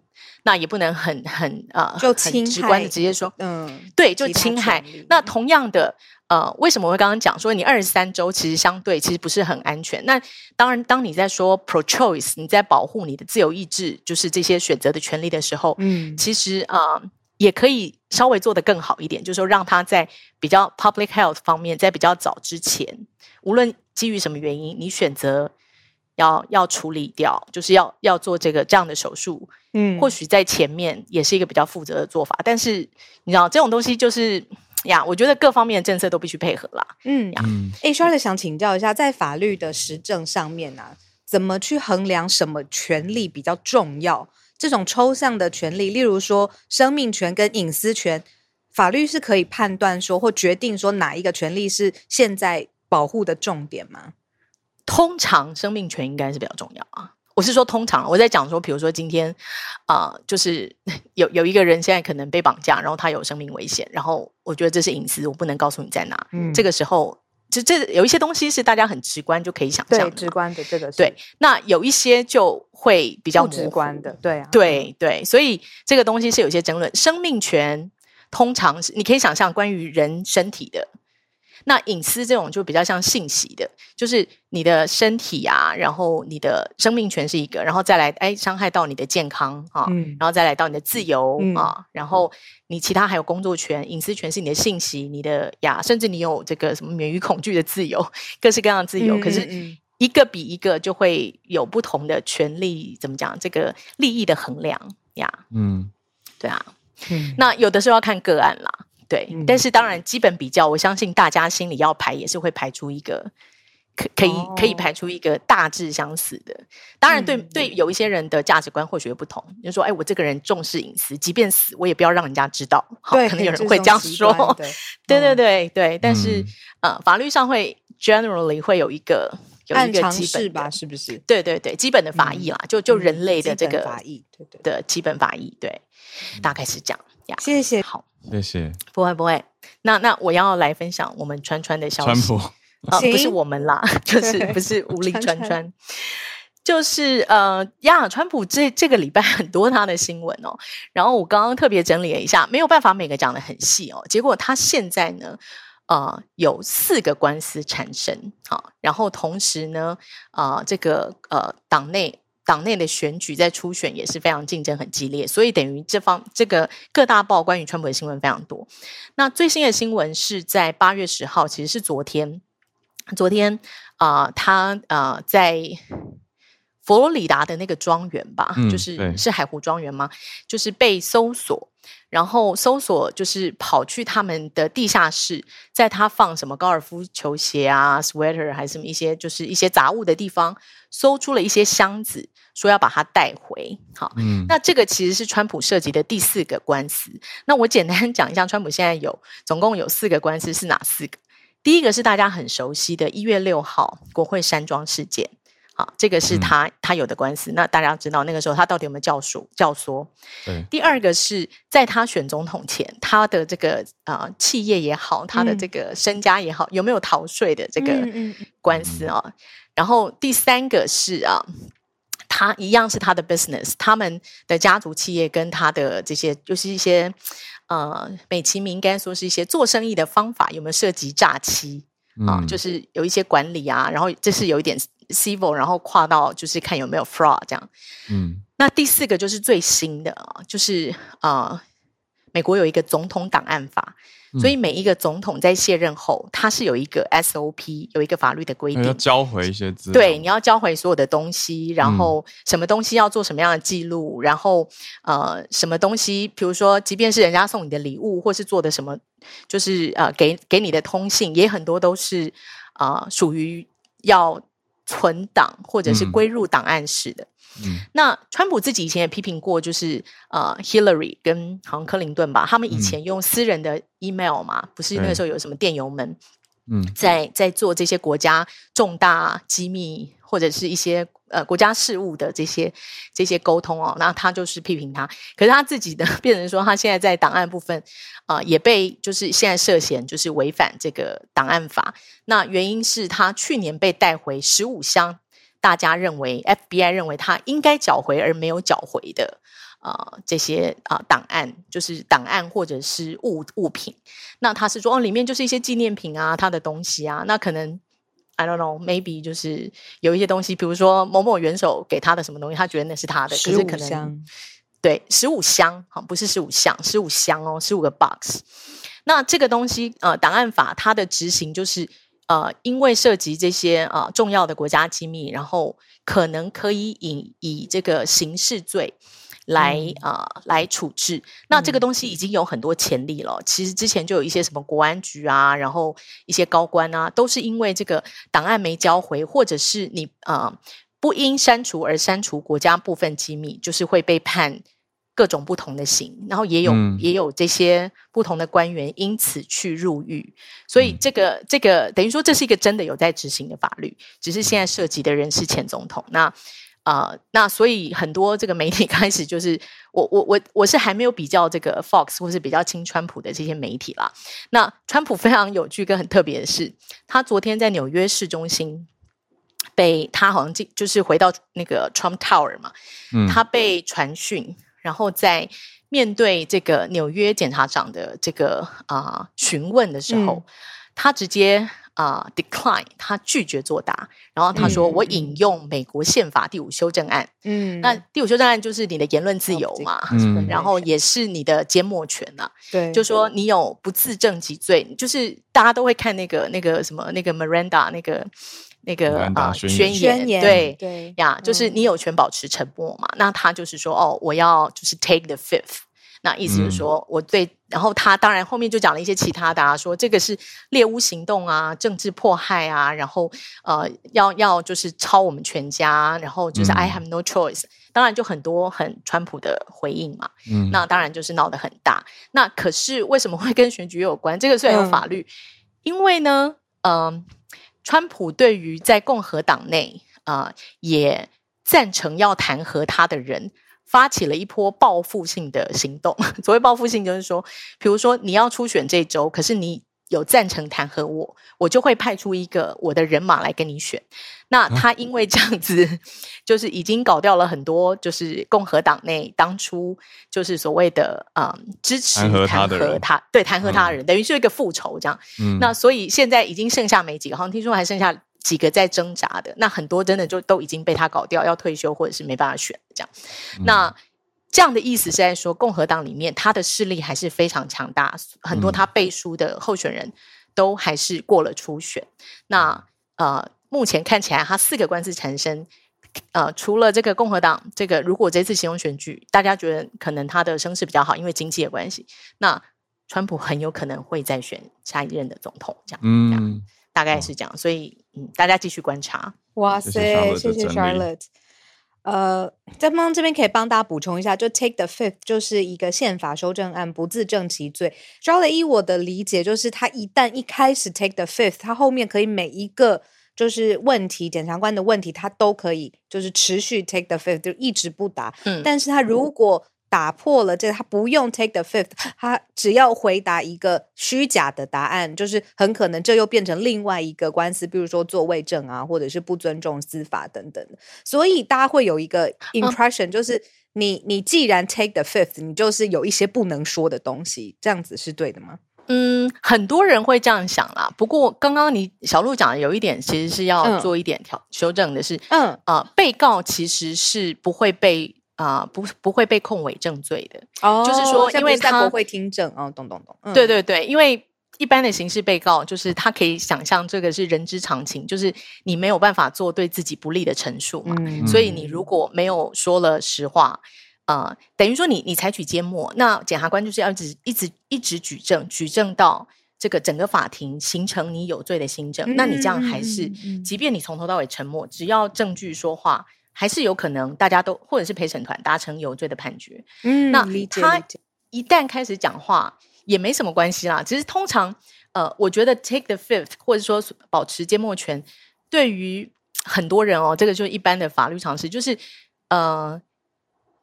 Speaker 4: 那也不能很很啊，呃、就很直观的直接说，嗯，对，就侵害。那同样的。呃，为什么我会刚刚讲说你二十三周其实相对其实不是很安全？那当然，当你在说 pro choice，你在保护你的自由意志，就是这些选择的权利的时候，嗯，其实啊、呃，也可以稍微做得更好一点，就是说让他在比较 public health 方面，在比较早之前，无论基于什么原因，你选择要要处理掉，就是要要做这个这样的手术，嗯，或许在前面也是一个比较负责的做法。但是你知道这种东西就是。呀，我觉得各方面的政策都必须配合啦。嗯，
Speaker 2: 哎，Charlotte 想请教一下，在法律的实证上面啊，怎么去衡量什么权利比较重要？这种抽象的权利，例如说生命权跟隐私权，法律是可以判断说或决定说哪一个权利是现在保护的重点吗？
Speaker 4: 通常生命权应该是比较重要啊。我是说，通常我在讲说，比如说今天，啊、呃，就是 *laughs* 有有一个人现在可能被绑架，然后他有生命危险，然后我觉得这是隐私，我不能告诉你在哪。嗯，这个时候就这有一些东西是大家很直观就可以想象的，
Speaker 2: 直观的这个是
Speaker 4: 对。那有一些就会比较
Speaker 2: 直观的，对啊，
Speaker 4: 对对，所以这个东西是有些争论。生命权通常是你可以想象关于人身体的。那隐私这种就比较像信息的，就是你的身体啊，然后你的生命权是一个，然后再来哎伤害到你的健康啊，嗯、然后再来到你的自由、嗯、啊，然后你其他还有工作权、隐私权是你的信息、你的呀，甚至你有这个什么免于恐惧的自由，*laughs* 各式各样的自由。嗯、可是一个比一个就会有不同的权利，怎么讲？这个利益的衡量呀，嗯，对啊，嗯，那有的时候要看个案啦。对，但是当然，基本比较，我相信大家心里要排，也是会排出一个可可以可以排出一个大致相似的。当然对，对对，有一些人的价值观或许会不同。就是说，哎，我这个人重视隐私，即便死，我也不要让人家知道。好，可能有人会这样说。*laughs* 对对对对，但是呃，法律上会 generally 会有一个有一个基本吧，是不是？对对对，基本的法益啦，就就人类的这个法益，对对的基本法益，对，大概是这样。
Speaker 2: 谢谢，
Speaker 4: 好。
Speaker 1: 谢谢，
Speaker 4: 不会不会，那那我要来分享我们川川的消息，啊、呃，不是我们啦，*laughs* 就是不是吴丽川川，就是呃呀，川普这这个礼拜很多他的新闻哦，然后我刚刚特别整理了一下，没有办法每个讲的很细哦，结果他现在呢，呃，有四个官司缠身，好，然后同时呢，呃，这个呃党内。党内的选举在初选也是非常竞争很激烈，所以等于这方这个各大报关于川普的新闻非常多。那最新的新闻是在八月十号，其实是昨天，昨天啊、呃，他啊、呃、在佛罗里达的那个庄园吧，嗯、就是是海湖庄园吗？就是被搜索，然后搜索就是跑去他们的地下室，在他放什么高尔夫球鞋啊、sweater 还是什么一些就是一些杂物的地方。搜出了一些箱子，说要把它带回。好，嗯，那这个其实是川普涉及的第四个官司。那我简单 *laughs* 讲一下，川普现在有总共有四个官司，是哪四个？第一个是大家很熟悉的一月六号国会山庄事件。好，这个是他、嗯、他有的官司。那大家知道那个时候他到底有没有教唆教唆？对。第二个是在他选总统前，他的这个啊、呃、企业也好，他的这个身家也好，嗯、有没有逃税的这个官司啊？嗯嗯然后第三个是啊，他一样是他的 business，他们的家族企业跟他的这些就是一些呃美其名应该说是一些做生意的方法有没有涉及诈欺啊？嗯、就是有一些管理啊，然后这是有一点 civil，然后跨到就是看有没有 fraud 这样。嗯，那第四个就是最新的啊，就是呃，美国有一个总统档案法。所以每一个总统在卸任后，他是有一个 SOP，有一个法律的规定，
Speaker 1: 要交回一些资料。
Speaker 4: 对，你要交回所有的东西，然后什么东西要做什么样的记录，然后呃，什么东西，比如说，即便是人家送你的礼物，或是做的什么，就是呃，给给你的通信，也很多都是啊、呃，属于要存档或者是归入档案室的。那川普自己以前也批评过，就是呃，Hillary 跟好像克林顿吧，他们以前用私人的 email 嘛，嗯、不是那个时候有什么电邮门，嗯，在在做这些国家重大机密或者是一些呃国家事务的这些这些沟通哦，那他就是批评他，可是他自己的 *laughs* 变成说，他现在在档案部分啊、也被就是现在涉嫌就是违反这个档案法，那原因是他去年被带回十五箱。大家认为，FBI 认为他应该缴回而没有缴回的、呃，这些啊、呃、档案，就是档案或者是物物品。那他是说，哦，里面就是一些纪念品啊，他的东西啊。那可能 I don't know，maybe 就是有一些东西，比如说某某元首给他的什么东西，他觉得那是他的，可是可能对十五箱，好，不是十五箱，十五箱哦，十五个 box。那这个东西，呃，档案法它的执行就是。呃，因为涉及这些呃重要的国家机密，然后可能可以以以这个刑事罪来啊、来处置。那这个东西已经有很多潜力了。嗯、其实之前就有一些什么国安局啊，然后一些高官啊，都是因为这个档案没交回，或者是你呃不因删除而删除国家部分机密，就是会被判。各种不同的刑，然后也有、嗯、也有这些不同的官员因此去入狱，所以这个、嗯、这个等于说这是一个真的有在执行的法律，只是现在涉及的人是前总统。那啊、呃，那所以很多这个媒体 *laughs* 开始就是我我我我是还没有比较这个 Fox 或是比较亲川普的这些媒体啦。那川普非常有趣跟很特别的是，他昨天在纽约市中心被他好像进就是回到那个 Trump Tower 嘛，嗯，他被传讯，然后在面对这个纽约检察长的这个啊、呃、询问的时候，嗯、他直接。啊、uh,，decline，他拒绝作答。然后他说：“我引用美国宪法第五修正案。”嗯，那第五修正案就是你的言论自由嘛，嗯，然后也是你的缄默权呐、啊。对，就说你有不自证己罪，就是大家都会看那个那个什么那个 Miranda 那个那个啊宣言，宣言，对对呀，就是你有权保持沉默嘛。嗯、那他就是说，哦，我要就是 take the fifth。那意思就是说，嗯、我对，然后他当然后面就讲了一些其他的啊，说这个是猎巫行动啊，政治迫害啊，然后呃，要要就是抄我们全家，然后就是 I have no choice，、嗯、当然就很多很川普的回应嘛，嗯，那当然就是闹得很大。那可是为什么会跟选举有关？这个虽然有法律，嗯、因为呢，嗯、呃，川普对于在共和党内啊、呃、也赞成要弹劾他的人。发起了一波报复性的行动。*laughs* 所谓报复性，就是说，比如说你要初选这周，可是你有赞成弹劾我，我就会派出一个我的人马来跟你选。那他因为这样子，就是已经搞掉了很多，就是共和党内当初就是所谓的嗯支持弹劾他，弹劾他对弹劾他的人，等于是一个复仇这样。嗯，那所以现在已经剩下没几个，好像听说还剩下。几个在挣扎的，那很多真的就都已经被他搞掉，要退休或者是没办法选这样。嗯、那这样的意思是在说，共和党里面他的势力还是非常强大，很多他背书的候选人都还是过了初选。嗯、那呃，目前看起来他四个官司缠身，呃，除了这个共和党这个，如果这次行政选举大家觉得可能他的声势比较好，因为经济的关系，那川普很有可能会再选下一任的总统这样。嗯。大概是这样，哦、所以嗯，大家继续观察。
Speaker 2: 哇塞，谢谢 Charlotte。呃，在帮这边可以帮大家补充一下，就 Take the Fifth 就是一个宪法修正案，不自证其罪。Charlotte 依我的理解，就是他一旦一开始 Take the Fifth，他后面可以每一个就是问题，检察官的问题，他都可以就是持续 Take the Fifth，就一直不答。嗯，但是他如果打破了这个，他不用 take the fifth，他只要回答一个虚假的答案，就是很可能这又变成另外一个官司，比如说作伪证啊，或者是不尊重司法等等。所以大家会有一个 impression，就是你你既然 take the fifth，你就是有一些不能说的东西，这样子是对的吗？
Speaker 4: 嗯，很多人会这样想啦。不过刚刚你小鹿讲的有一点，其实是要做一点调修正的是，嗯啊、呃，被告其实是不会被。啊，不不会被控伪证罪的，哦，就是说，因为在
Speaker 2: 国会听证，哦，懂懂懂，嗯、
Speaker 4: 对对对，因为一般的刑事被告，就是他可以想象这个是人之常情，就是你没有办法做对自己不利的陈述嘛，嗯、所以你如果没有说了实话，啊、呃，等于说你你采取缄默，那检察官就是要一直一直一直举证，举证到这个整个法庭形成你有罪的新证，嗯、那你这样还是，即便你从头到尾沉默，只要证据说话。还是有可能，大家都或者是陪审团达成有罪的判决。嗯，那他一旦开始讲话，也没什么关系啦。其实通常，呃，我觉得 take the fifth，或者说保持缄默权，对于很多人哦，这个就是一般的法律常识，就是呃，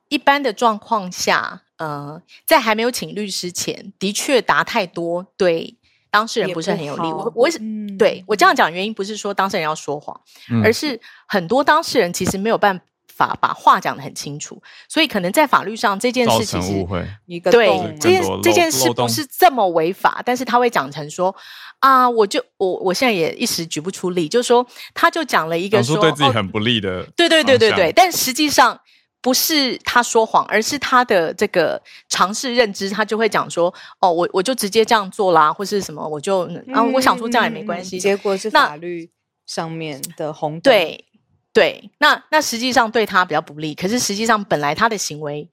Speaker 4: 一般的状况下，呃，在还没有请律师前，的确答太多，对。当事人不是很有利，我我是、嗯、对我这样讲原因不是说当事人要说谎，嗯、而是很多当事人其实没有办法把话讲得很清楚，所以可能在法律上这件事情是一个对这件这件事不是这么违法，但是他会讲成说啊，我就我我现在也一时举不出例，就是说他就讲了一个说
Speaker 1: 对自己很不利的、哦，
Speaker 4: 对对对对对，但实际上。不是他说谎，而是他的这个尝试认知，他就会讲说：“哦，我我就直接这样做啦，或是什么，我就……啊、我想说这样也没关系。”
Speaker 2: 结果是法律上面的红。
Speaker 4: 对对，那那实际上对他比较不利。可是实际上本来他的行为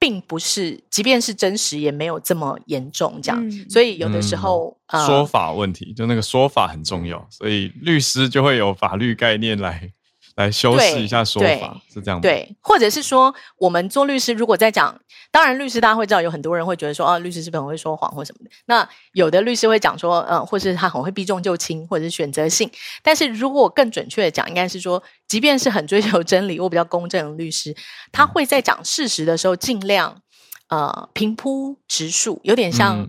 Speaker 4: 并不是，即便是真实，也没有这么严重。这样，嗯、所以有的时候、
Speaker 1: 嗯呃、说法问题，就那个说法很重要，所以律师就会有法律概念来。来修饰一下说法，是这样吗？
Speaker 4: 对，或者是说，我们做律师，如果在讲，当然律师大家会知道，有很多人会觉得说，啊，律师是不是很会说谎或什么的？那有的律师会讲说，嗯，或是他很会避重就轻，或者是选择性。但是如果更准确的讲，应该是说，即便是很追求真理或比较公正的律师，他会在讲事实的时候尽量呃平铺直述，有点像。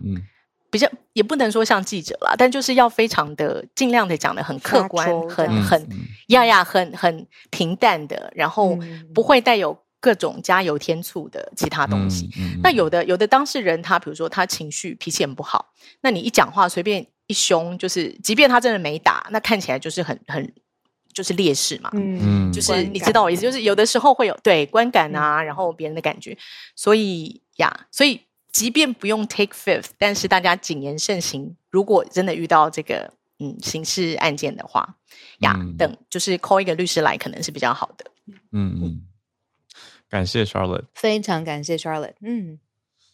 Speaker 4: 嗯嗯比较也不能说像记者啦，但就是要非常的尽量的讲的很客观，很很呀呀，很很平淡的，然后不会带有各种加油添醋的其他东西。嗯嗯、那有的有的当事人，他比如说他情绪脾气很不好，那你一讲话随便一凶，就是即便他真的没打，那看起来就是很很就是劣势嘛。嗯，就是你知道我意思，就是有的时候会有对观感啊，然后别人的感觉，所以呀，所以。即便不用 take fifth，但是大家谨言慎行。如果真的遇到这个嗯刑事案件的话，呀，嗯、等就是 call 一个律师来，可能是比较好的。
Speaker 1: 嗯嗯，感谢 Charlotte，
Speaker 2: 非常感谢 Charlotte。嗯，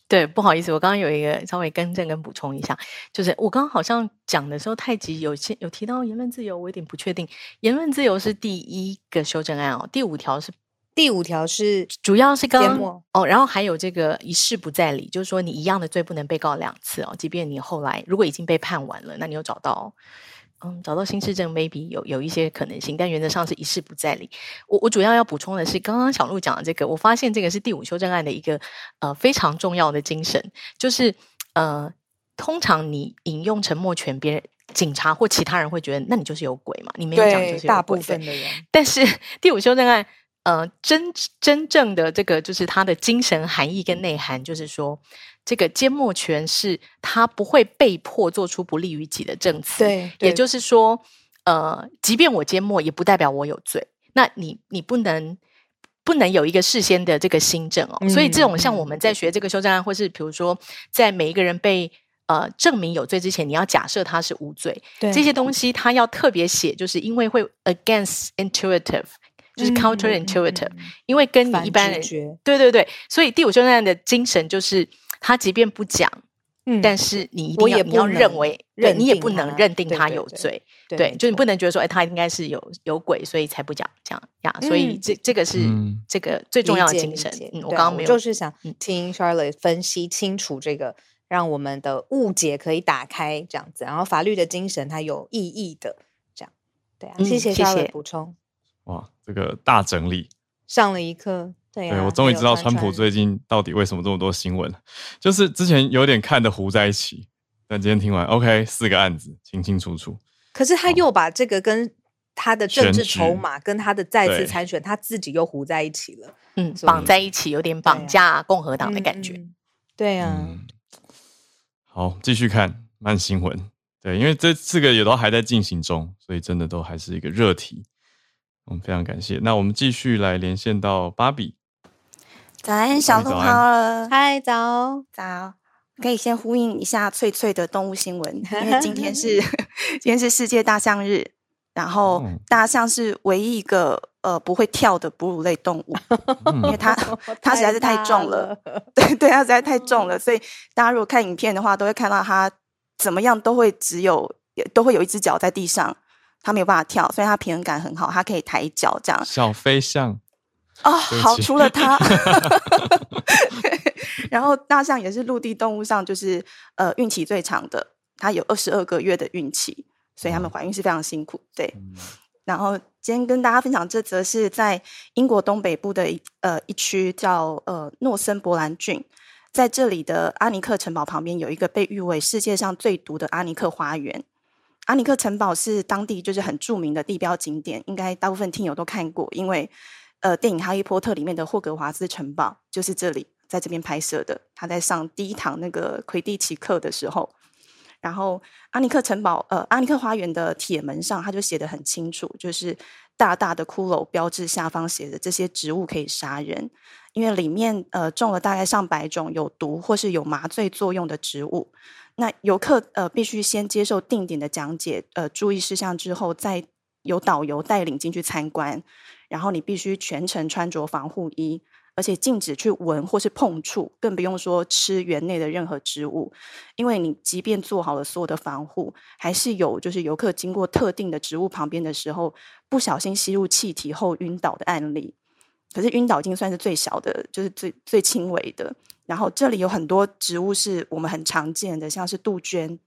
Speaker 4: 对，不好意思，我刚刚有一个稍微更正跟补充一下，就是我刚刚好像讲的时候太急，有些有提到言论自由，我有点不确定。言论自由是第一个修正案哦，第五条是。
Speaker 2: 第五条是
Speaker 4: 主要是刚刚哦，然后还有这个一事不再理，就是说你一样的罪不能被告两次哦，即便你后来如果已经被判完了，那你又找到嗯找到新事证，maybe 有有一些可能性，但原则上是一事不再理。我我主要要补充的是，刚刚小鹿讲的这个，我发现这个是第五修正案的一个呃非常重要的精神，就是呃通常你引用沉默权，别人警察或其他人会觉得那你就是有鬼嘛，你没有讲就是有鬼，
Speaker 2: 大部分的人，
Speaker 4: 但是 *laughs* 第五修正案。呃，真真正的这个就是它的精神含义跟内涵，就是说，这个缄默权是他不会被迫做出不利于己的证词。
Speaker 2: 对，对
Speaker 4: 也就是说，呃，即便我缄默，也不代表我有罪。那你你不能不能有一个事先的这个新证哦。嗯、所以这种像我们在学这个修正案，或是比如说，在每一个人被呃证明有罪之前，你要假设他是无罪。对，这些东西他要特别写，就是因为会 against intuitive。就是 counterintuitive，、嗯、因为跟你一般人对对对，所以第五修正案的精神就是，他即便不讲，嗯，但是你一定要你要认为，对你也不能认定他有罪，对，对，对，对，对，就你不能觉得说，哎，他应该是有有鬼，所以才不讲这样呀。所以这这个是这个最重要的精神。嗯，我刚刚没有，
Speaker 2: 就是想听 Charlotte 分析清楚这个，让我们的误解可以打开，这样子。然后法律的精神它有意义的，这样对啊。谢谢 Charlotte 补充。
Speaker 1: 哇，这个大整理
Speaker 2: 上了一课，对啊，
Speaker 1: 对，我终于知道川普最近到底为什么这么多新闻，就是之前有点看的糊在一起，但今天听完，OK，四个案子清清楚楚。
Speaker 2: 可是他又把这个跟他的政治筹码，跟他的再次参选，他自己又糊在一起了，
Speaker 4: 嗯，绑在一起，有点绑架共和党的感觉。
Speaker 2: 对啊，
Speaker 1: 嗯，好，继续看慢新闻，对，因为这四个也都还在进行中，所以真的都还是一个热题。我们非常感谢。那我们继续来连线到芭比。
Speaker 5: 早安，小鹿好了，
Speaker 2: 嗨，早
Speaker 5: 早，可以先呼应一下脆脆的动物新闻，因为今天是 *laughs* 今天是世界大象日，然后大象是唯一一个呃不会跳的哺乳类动物，因为它 *laughs* 它实在是太重了，*laughs* 对对，它实在太重了，所以大家如果看影片的话，都会看到它怎么样都会只有都会有一只脚在地上。它没有办法跳，所以他平衡感很好，他可以抬脚这样。
Speaker 1: 小飞象
Speaker 5: 哦，好，除了它，*laughs* 然后大象也是陆地动物上就是呃孕期最长的，它有二十二个月的孕期，所以它们怀孕是非常辛苦。对，嗯、然后今天跟大家分享这则是在英国东北部的一呃一区叫呃诺森伯兰郡，在这里的阿尼克城堡旁边有一个被誉为世界上最毒的阿尼克花园。阿尼克城堡是当地就是很著名的地标景点，应该大部分听友都看过，因为呃，电影《哈利波特》里面的霍格华兹城堡就是这里，在这边拍摄的。他在上第一堂那个魁地奇课的时候，然后阿尼克城堡呃，阿尼克花园的铁门上他就写得很清楚，就是大大的骷髅标志下方写着这些植物可以杀人，因为里面呃种了大概上百种有毒或是有麻醉作用的植物。那游客呃必须先接受定点的讲解，呃注意事项之后，再由导游带领进去参观。然后你必须全程穿着防护衣，而且禁止去闻或是碰触，更不用说吃园内的任何植物，因为你即便做好了所有的防护，还是有就是游客经过特定的植物旁边的时候，不小心吸入气体后晕倒的案例。可是晕倒已经算是最小的，就是最最轻微的。然后这里有很多植物是我们很常见的，像是杜鹃，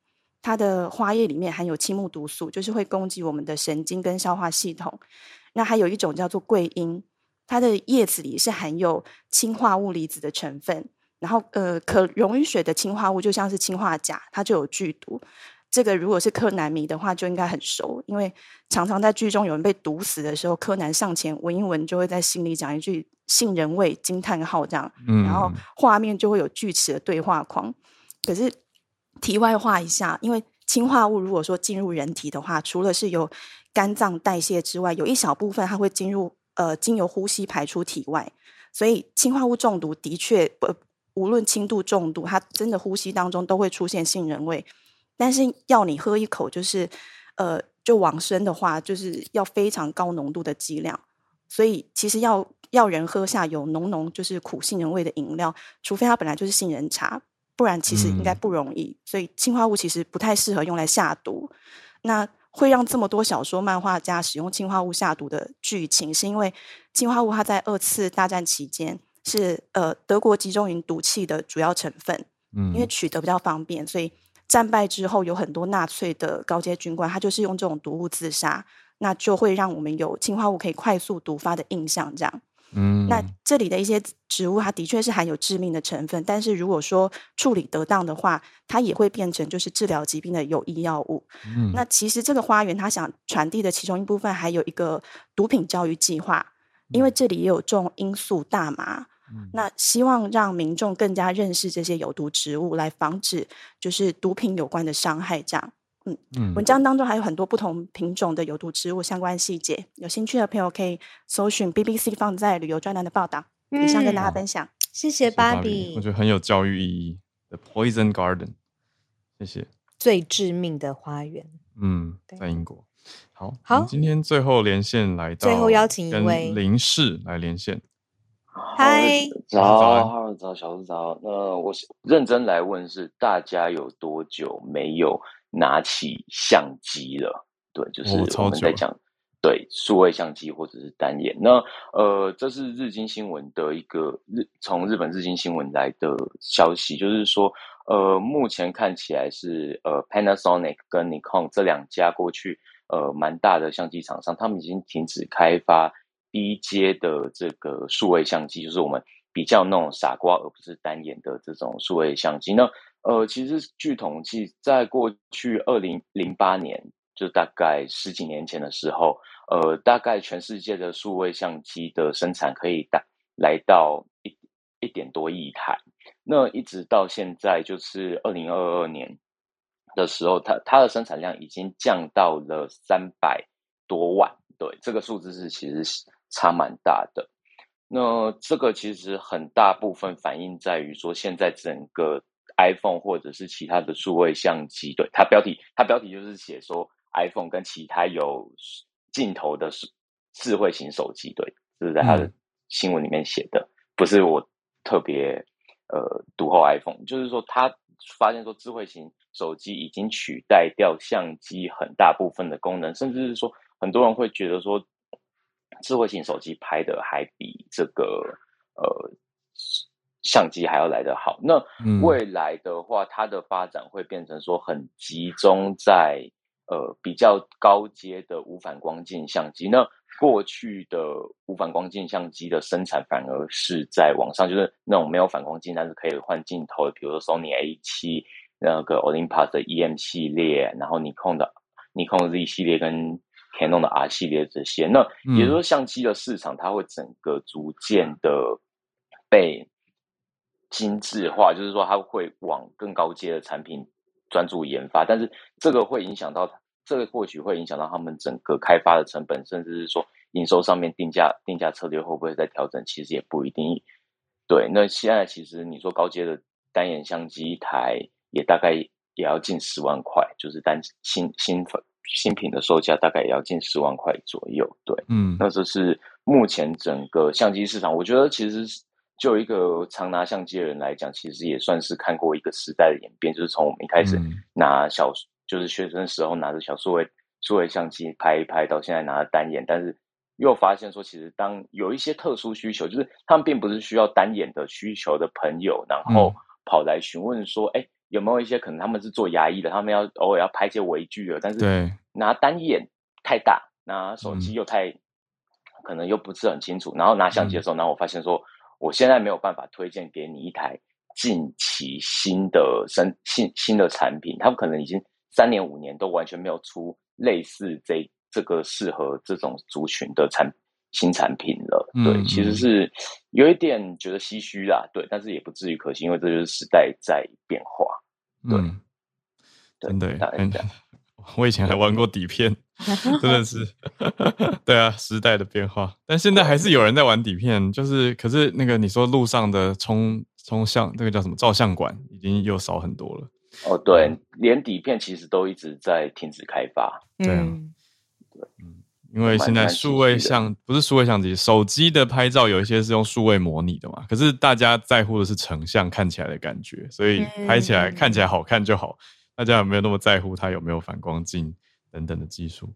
Speaker 5: 它的花叶里面含有青木毒素，就是会攻击我们的神经跟消化系统。那还有一种叫做桂英，它的叶子里是含有氰化物离子的成分。然后呃，可溶于水的氰化物就像是氰化钾，它就有剧毒。这个如果是柯南迷的话，就应该很熟，因为常常在剧中有人被毒死的时候，柯南上前闻一闻，就会在心里讲一句“杏仁味”惊叹号这样，然后画面就会有锯齿的对话框。可是题外话一下，因为氰化物如果说进入人体的话，除了是由肝脏代谢之外，有一小部分它会进入呃经由呼吸排出体外，所以氰化物中毒的确不无论轻度重度，它真的呼吸当中都会出现杏仁味。但是要你喝一口，就是，呃，就往生的话，就是要非常高浓度的剂量。所以其实要要人喝下有浓浓就是苦杏仁味的饮料，除非它本来就是杏仁茶，不然其实应该不容易。嗯、所以氰化物其实不太适合用来下毒。那会让这么多小说漫画家使用氰化物下毒的剧情，是因为氰化物它在二次大战期间是呃德国集中营毒气的主要成分。嗯，因为取得比较方便，所以。战败之后，有很多纳粹的高阶军官，他就是用这种毒物自杀，那就会让我们有氰化物可以快速毒发的印象。这样，嗯，那这里的一些植物，它的确是含有致命的成分，但是如果说处理得当的话，它也会变成就是治疗疾病的有益药物。嗯，那其实这个花园，它想传递的其中一部分，还有一个毒品教育计划，因为这里也有种罂粟大麻。那希望让民众更加认识这些有毒植物，来防止就是毒品有关的伤害。这样，嗯嗯，文章当中还有很多不同品种的有毒植物相关细节，有兴趣的朋友可以搜寻 BBC 放在旅游专栏的报道，以上跟大家分享。谢谢芭比，
Speaker 1: 我觉得很有教育意义。The Poison Garden，谢谢。
Speaker 2: 最致命的花园，
Speaker 1: 嗯，在英国。好，好，今天最后连线来到，
Speaker 2: 最后邀请一位
Speaker 1: 林氏来连线。
Speaker 2: 嗨，
Speaker 6: 早，哈喽，早，小叔早。那我认真来问是，大家有多久没有拿起相机了？对，就是我们在讲，对，数位相机或者是单眼。那呃，这是日经新闻的一个日，从日本日经新闻来的消息，就是说，呃，目前看起来是呃，Panasonic 跟 Nikon 这两家过去呃蛮大的相机厂商，他们已经停止开发。低阶的这个数位相机，就是我们比较那种傻瓜，而不是单眼的这种数位相机。那呃，其实据统计，在过去二零零八年，就大概十几年前的时候，呃，大概全世界的数位相机的生产可以达来到一一点多亿台。那一直到现在，就是二零二二年的时候，它它的生产量已经降到了三百多万。对，这个数字是其实差蛮大的，那这个其实很大部分反映在于说，现在整个 iPhone 或者是其他的数位相机，对，它标题，它标题就是写说 iPhone 跟其他有镜头的智慧型手机，对，这是在它的新闻里面写的，不是我特别呃读后 iPhone，就是说他发现说智慧型手机已经取代掉相机很大部分的功能，甚至是说很多人会觉得说。智慧型手机拍的还比这个呃相机还要来得好。那未来的话，它的发展会变成说很集中在呃比较高阶的无反光镜相机。那过去的无反光镜相机的生产反而是在网上，就是那种没有反光镜但是可以换镜头的，比如说 Sony A 七、那个 Olympus 的 EM 系列，然后尼康的尼康 Z 系列跟。Canon 的 R 系列这些，那也就是说，相机的市场它会整个逐渐的被精致化，就是说它会往更高阶的产品专注研发，但是这个会影响到，这个或许会影响到他们整个开发的成本，甚至是说营收上面定价定价策略会不会再调整，其实也不一定。对，那现在其实你说高阶的单眼相机一台也大概也要近十万块，就是单新新粉。新品的售价大概也要近十万块左右，对，嗯，那这是目前整个相机市场，我觉得其实就一个常拿相机的人来讲，其实也算是看过一个时代的演变，就是从我们一开始拿小，嗯、就是学生时候拿着小数位数位相机拍一拍，到现在拿着单眼，但是又发现说，其实当有一些特殊需求，就是他们并不是需要单眼的需求的朋友，然后跑来询问说，哎、嗯，有没有一些可能他们是做牙医的，他们要偶尔要拍一些微距的，但是拿单眼太大，拿手机又太、嗯、可能又不是很清楚，然后拿相机的时候，然后我发现说。我现在没有办法推荐给你一台近期新的生新新的产品，他们可能已经三年五年都完全没有出类似这这个适合这种族群的产新产品了。对，嗯、其实是有一点觉得唏嘘啦。对，但是也不至于可惜，因为这就是时代在变化。对，
Speaker 1: 嗯、真的，真的。*laughs* 我以前还玩过底片，真的是，*laughs* 对啊，时代的变化。但现在还是有人在玩底片，就是，可是那个你说路上的冲冲向，那个叫什么照相馆，已经又少很多了。
Speaker 6: 哦，对，连底片其实都一直在停止开发。
Speaker 1: 对啊，对，嗯，因为现在数位相不是数位相机，手机的拍照有一些是用数位模拟的嘛，可是大家在乎的是成像看起来的感觉，所以拍起来看起来好看就好。大家有没有那么在乎它有没有反光镜等等的技术？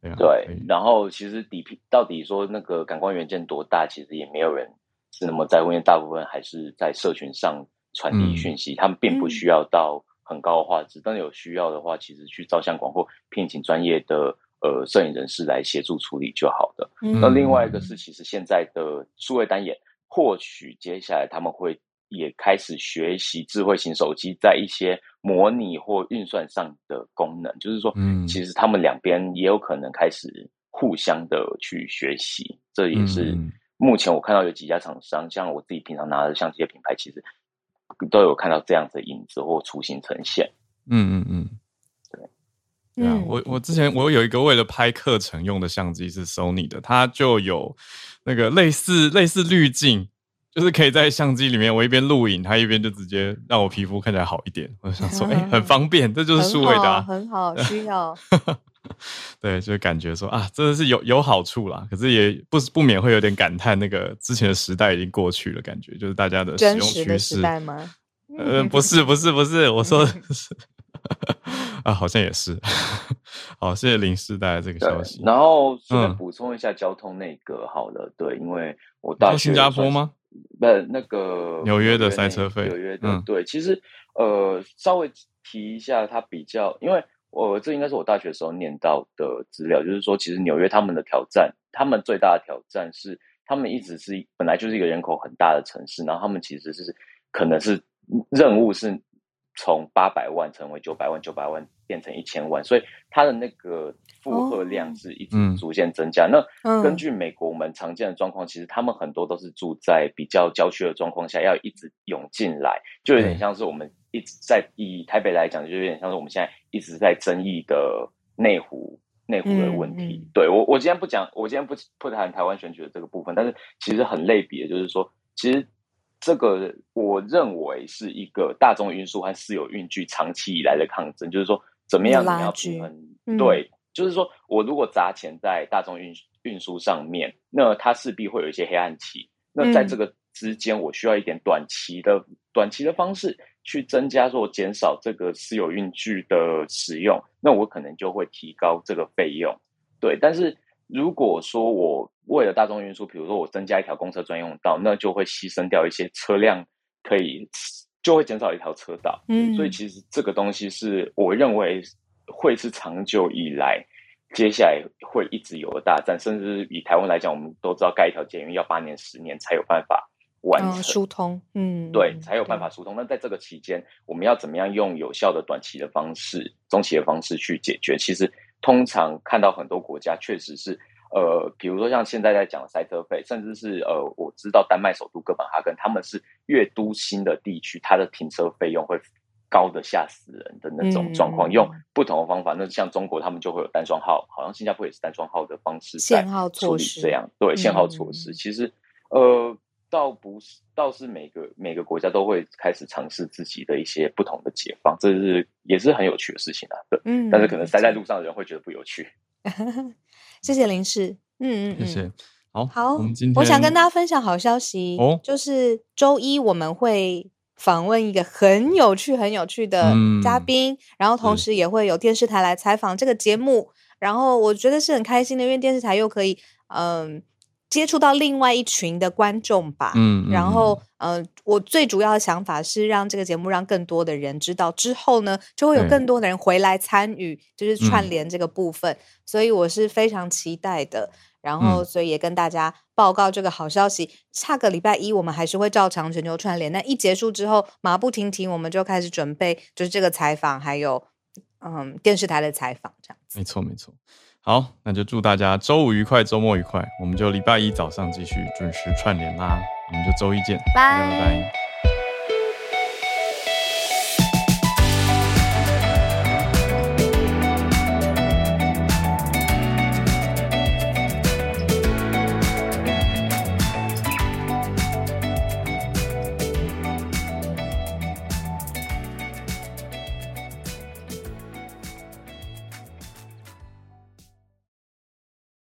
Speaker 1: 对啊，
Speaker 6: 对。然后其实底片到底说那个感光元件多大，其实也没有人是那么在乎，因为大部分还是在社群上传递讯息，嗯、他们并不需要到很高的画质。嗯、但有需要的话，其实去照相馆或聘请专业的呃摄影人士来协助处理就好的。嗯、那另外一个是，其实现在的数位单眼，或许接下来他们会。也开始学习智慧型手机在一些模拟或运算上的功能，就是说，嗯，其实他们两边也有可能开始互相的去学习。这也是目前我看到有几家厂商，像我自己平常拿的相机的品牌，其实都有看到这样子的影子或雏形呈现。
Speaker 1: 嗯嗯嗯，对，对啊，我我之前我有一个为了拍课程用的相机是 Sony 的，它就有那个类似类似滤镜。就是可以在相机里面，我一边录影，它一边就直接让我皮肤看起来好一点。我就想说，哎、欸，很 *laughs* 方便，这就是数位的、啊
Speaker 2: 很，很好，需要。*laughs*
Speaker 1: 对，就感觉说啊，真的是有有好处啦。可是也不不免会有点感叹，那个之前的时代已经过去了，感觉就是大家的使用趋势。时代吗？呃，不是，不是，不是，我说的是 *laughs* 啊，好像也是。好，谢谢林师带来这个消息。
Speaker 6: 然后顺便补充一下交通内阁，好了，嗯、对，因为我到
Speaker 1: 新加坡吗？
Speaker 6: 不，那个
Speaker 1: 纽约的塞车费，
Speaker 6: 纽约的、嗯、对，其实呃，稍微提一下，它比较，因为我这应该是我大学时候念到的资料，就是说，其实纽约他们的挑战，他们最大的挑战是，他们一直是本来就是一个人口很大的城市，然后他们其实是可能是任务是。从八百万成为九百万，九百万变成一千万，所以它的那个负荷量是一直逐渐增加。哦、那根据美国我们常见的状况，嗯、其实他们很多都是住在比较郊区的状况下，要一直涌进来，就有点像是我们一直在以台北来讲，就有点像是我们现在一直在争议的内湖内湖的问题。嗯、对我，我今天不讲，我今天不不谈台湾选举的这个部分，但是其实很类比的，就是说，其实。这个我认为是一个大众运输和私有运具长期以来的抗争，就是说怎么样你要平衡？嗯、对，就是说我如果砸钱在大众运运输上面，那它势必会有一些黑暗期。那在这个之间，我需要一点短期的、嗯、短期的方式去增加或减少这个私有运具的使用，那我可能就会提高这个费用。对，但是。如果说我为了大众运输，比如说我增加一条公车专用道，那就会牺牲掉一些车辆，可以就会减少一条车道。嗯，所以其实这个东西是我认为会是长久以来接下来会一直有的大战，甚至以台湾来讲，我们都知道盖一条捷运要八年、十年才有办法完成
Speaker 2: 疏通。嗯，
Speaker 6: 对，才有办法疏通。那在这个期间，我们要怎么样用有效的短期的方式、中期的方式去解决？其实。通常看到很多国家确实是，呃，比如说像现在在讲的塞车费，甚至是呃，我知道丹麦首都哥本哈根，他们是越都心的地区，它的停车费用会高的吓死人的那种状况。嗯、用不同的方法，那像中国他们就会有单双号，好像新加坡也是单双号的方式在处理这样，对，限号措施。嗯、其实，呃。倒不是，倒是每个每个国家都会开始尝试自己的一些不同的解放，这是也是很有趣的事情啊。对，嗯，但是可能塞在路上的人会觉得不有趣。*laughs*
Speaker 2: 谢谢林氏，嗯嗯，
Speaker 1: 谢谢。好，
Speaker 2: 好，我们今天我想跟大家分享好消息哦，就是周一我们会访问一个很有趣、很有趣的嘉宾，嗯、然后同时也会有电视台来采访这个节目，然后我觉得是很开心的，因为电视台又可以嗯。接触到另外一群的观众吧，嗯，然后，嗯、呃，我最主要的想法是让这个节目让更多的人知道，之后呢，就会有更多的人回来参与，就是串联这个部分，嗯、所以我是非常期待的。然后，所以也跟大家报告这个好消息，嗯、下个礼拜一我们还是会照常全球串联。那一结束之后，马不停蹄，我们就开始准备，就是这个采访，还有嗯电视台的采访，这样子。
Speaker 1: 没错，没错。好，那就祝大家周五愉快，周末愉快。我们就礼拜一早上继续准时串联啦。我们就周一见，拜拜。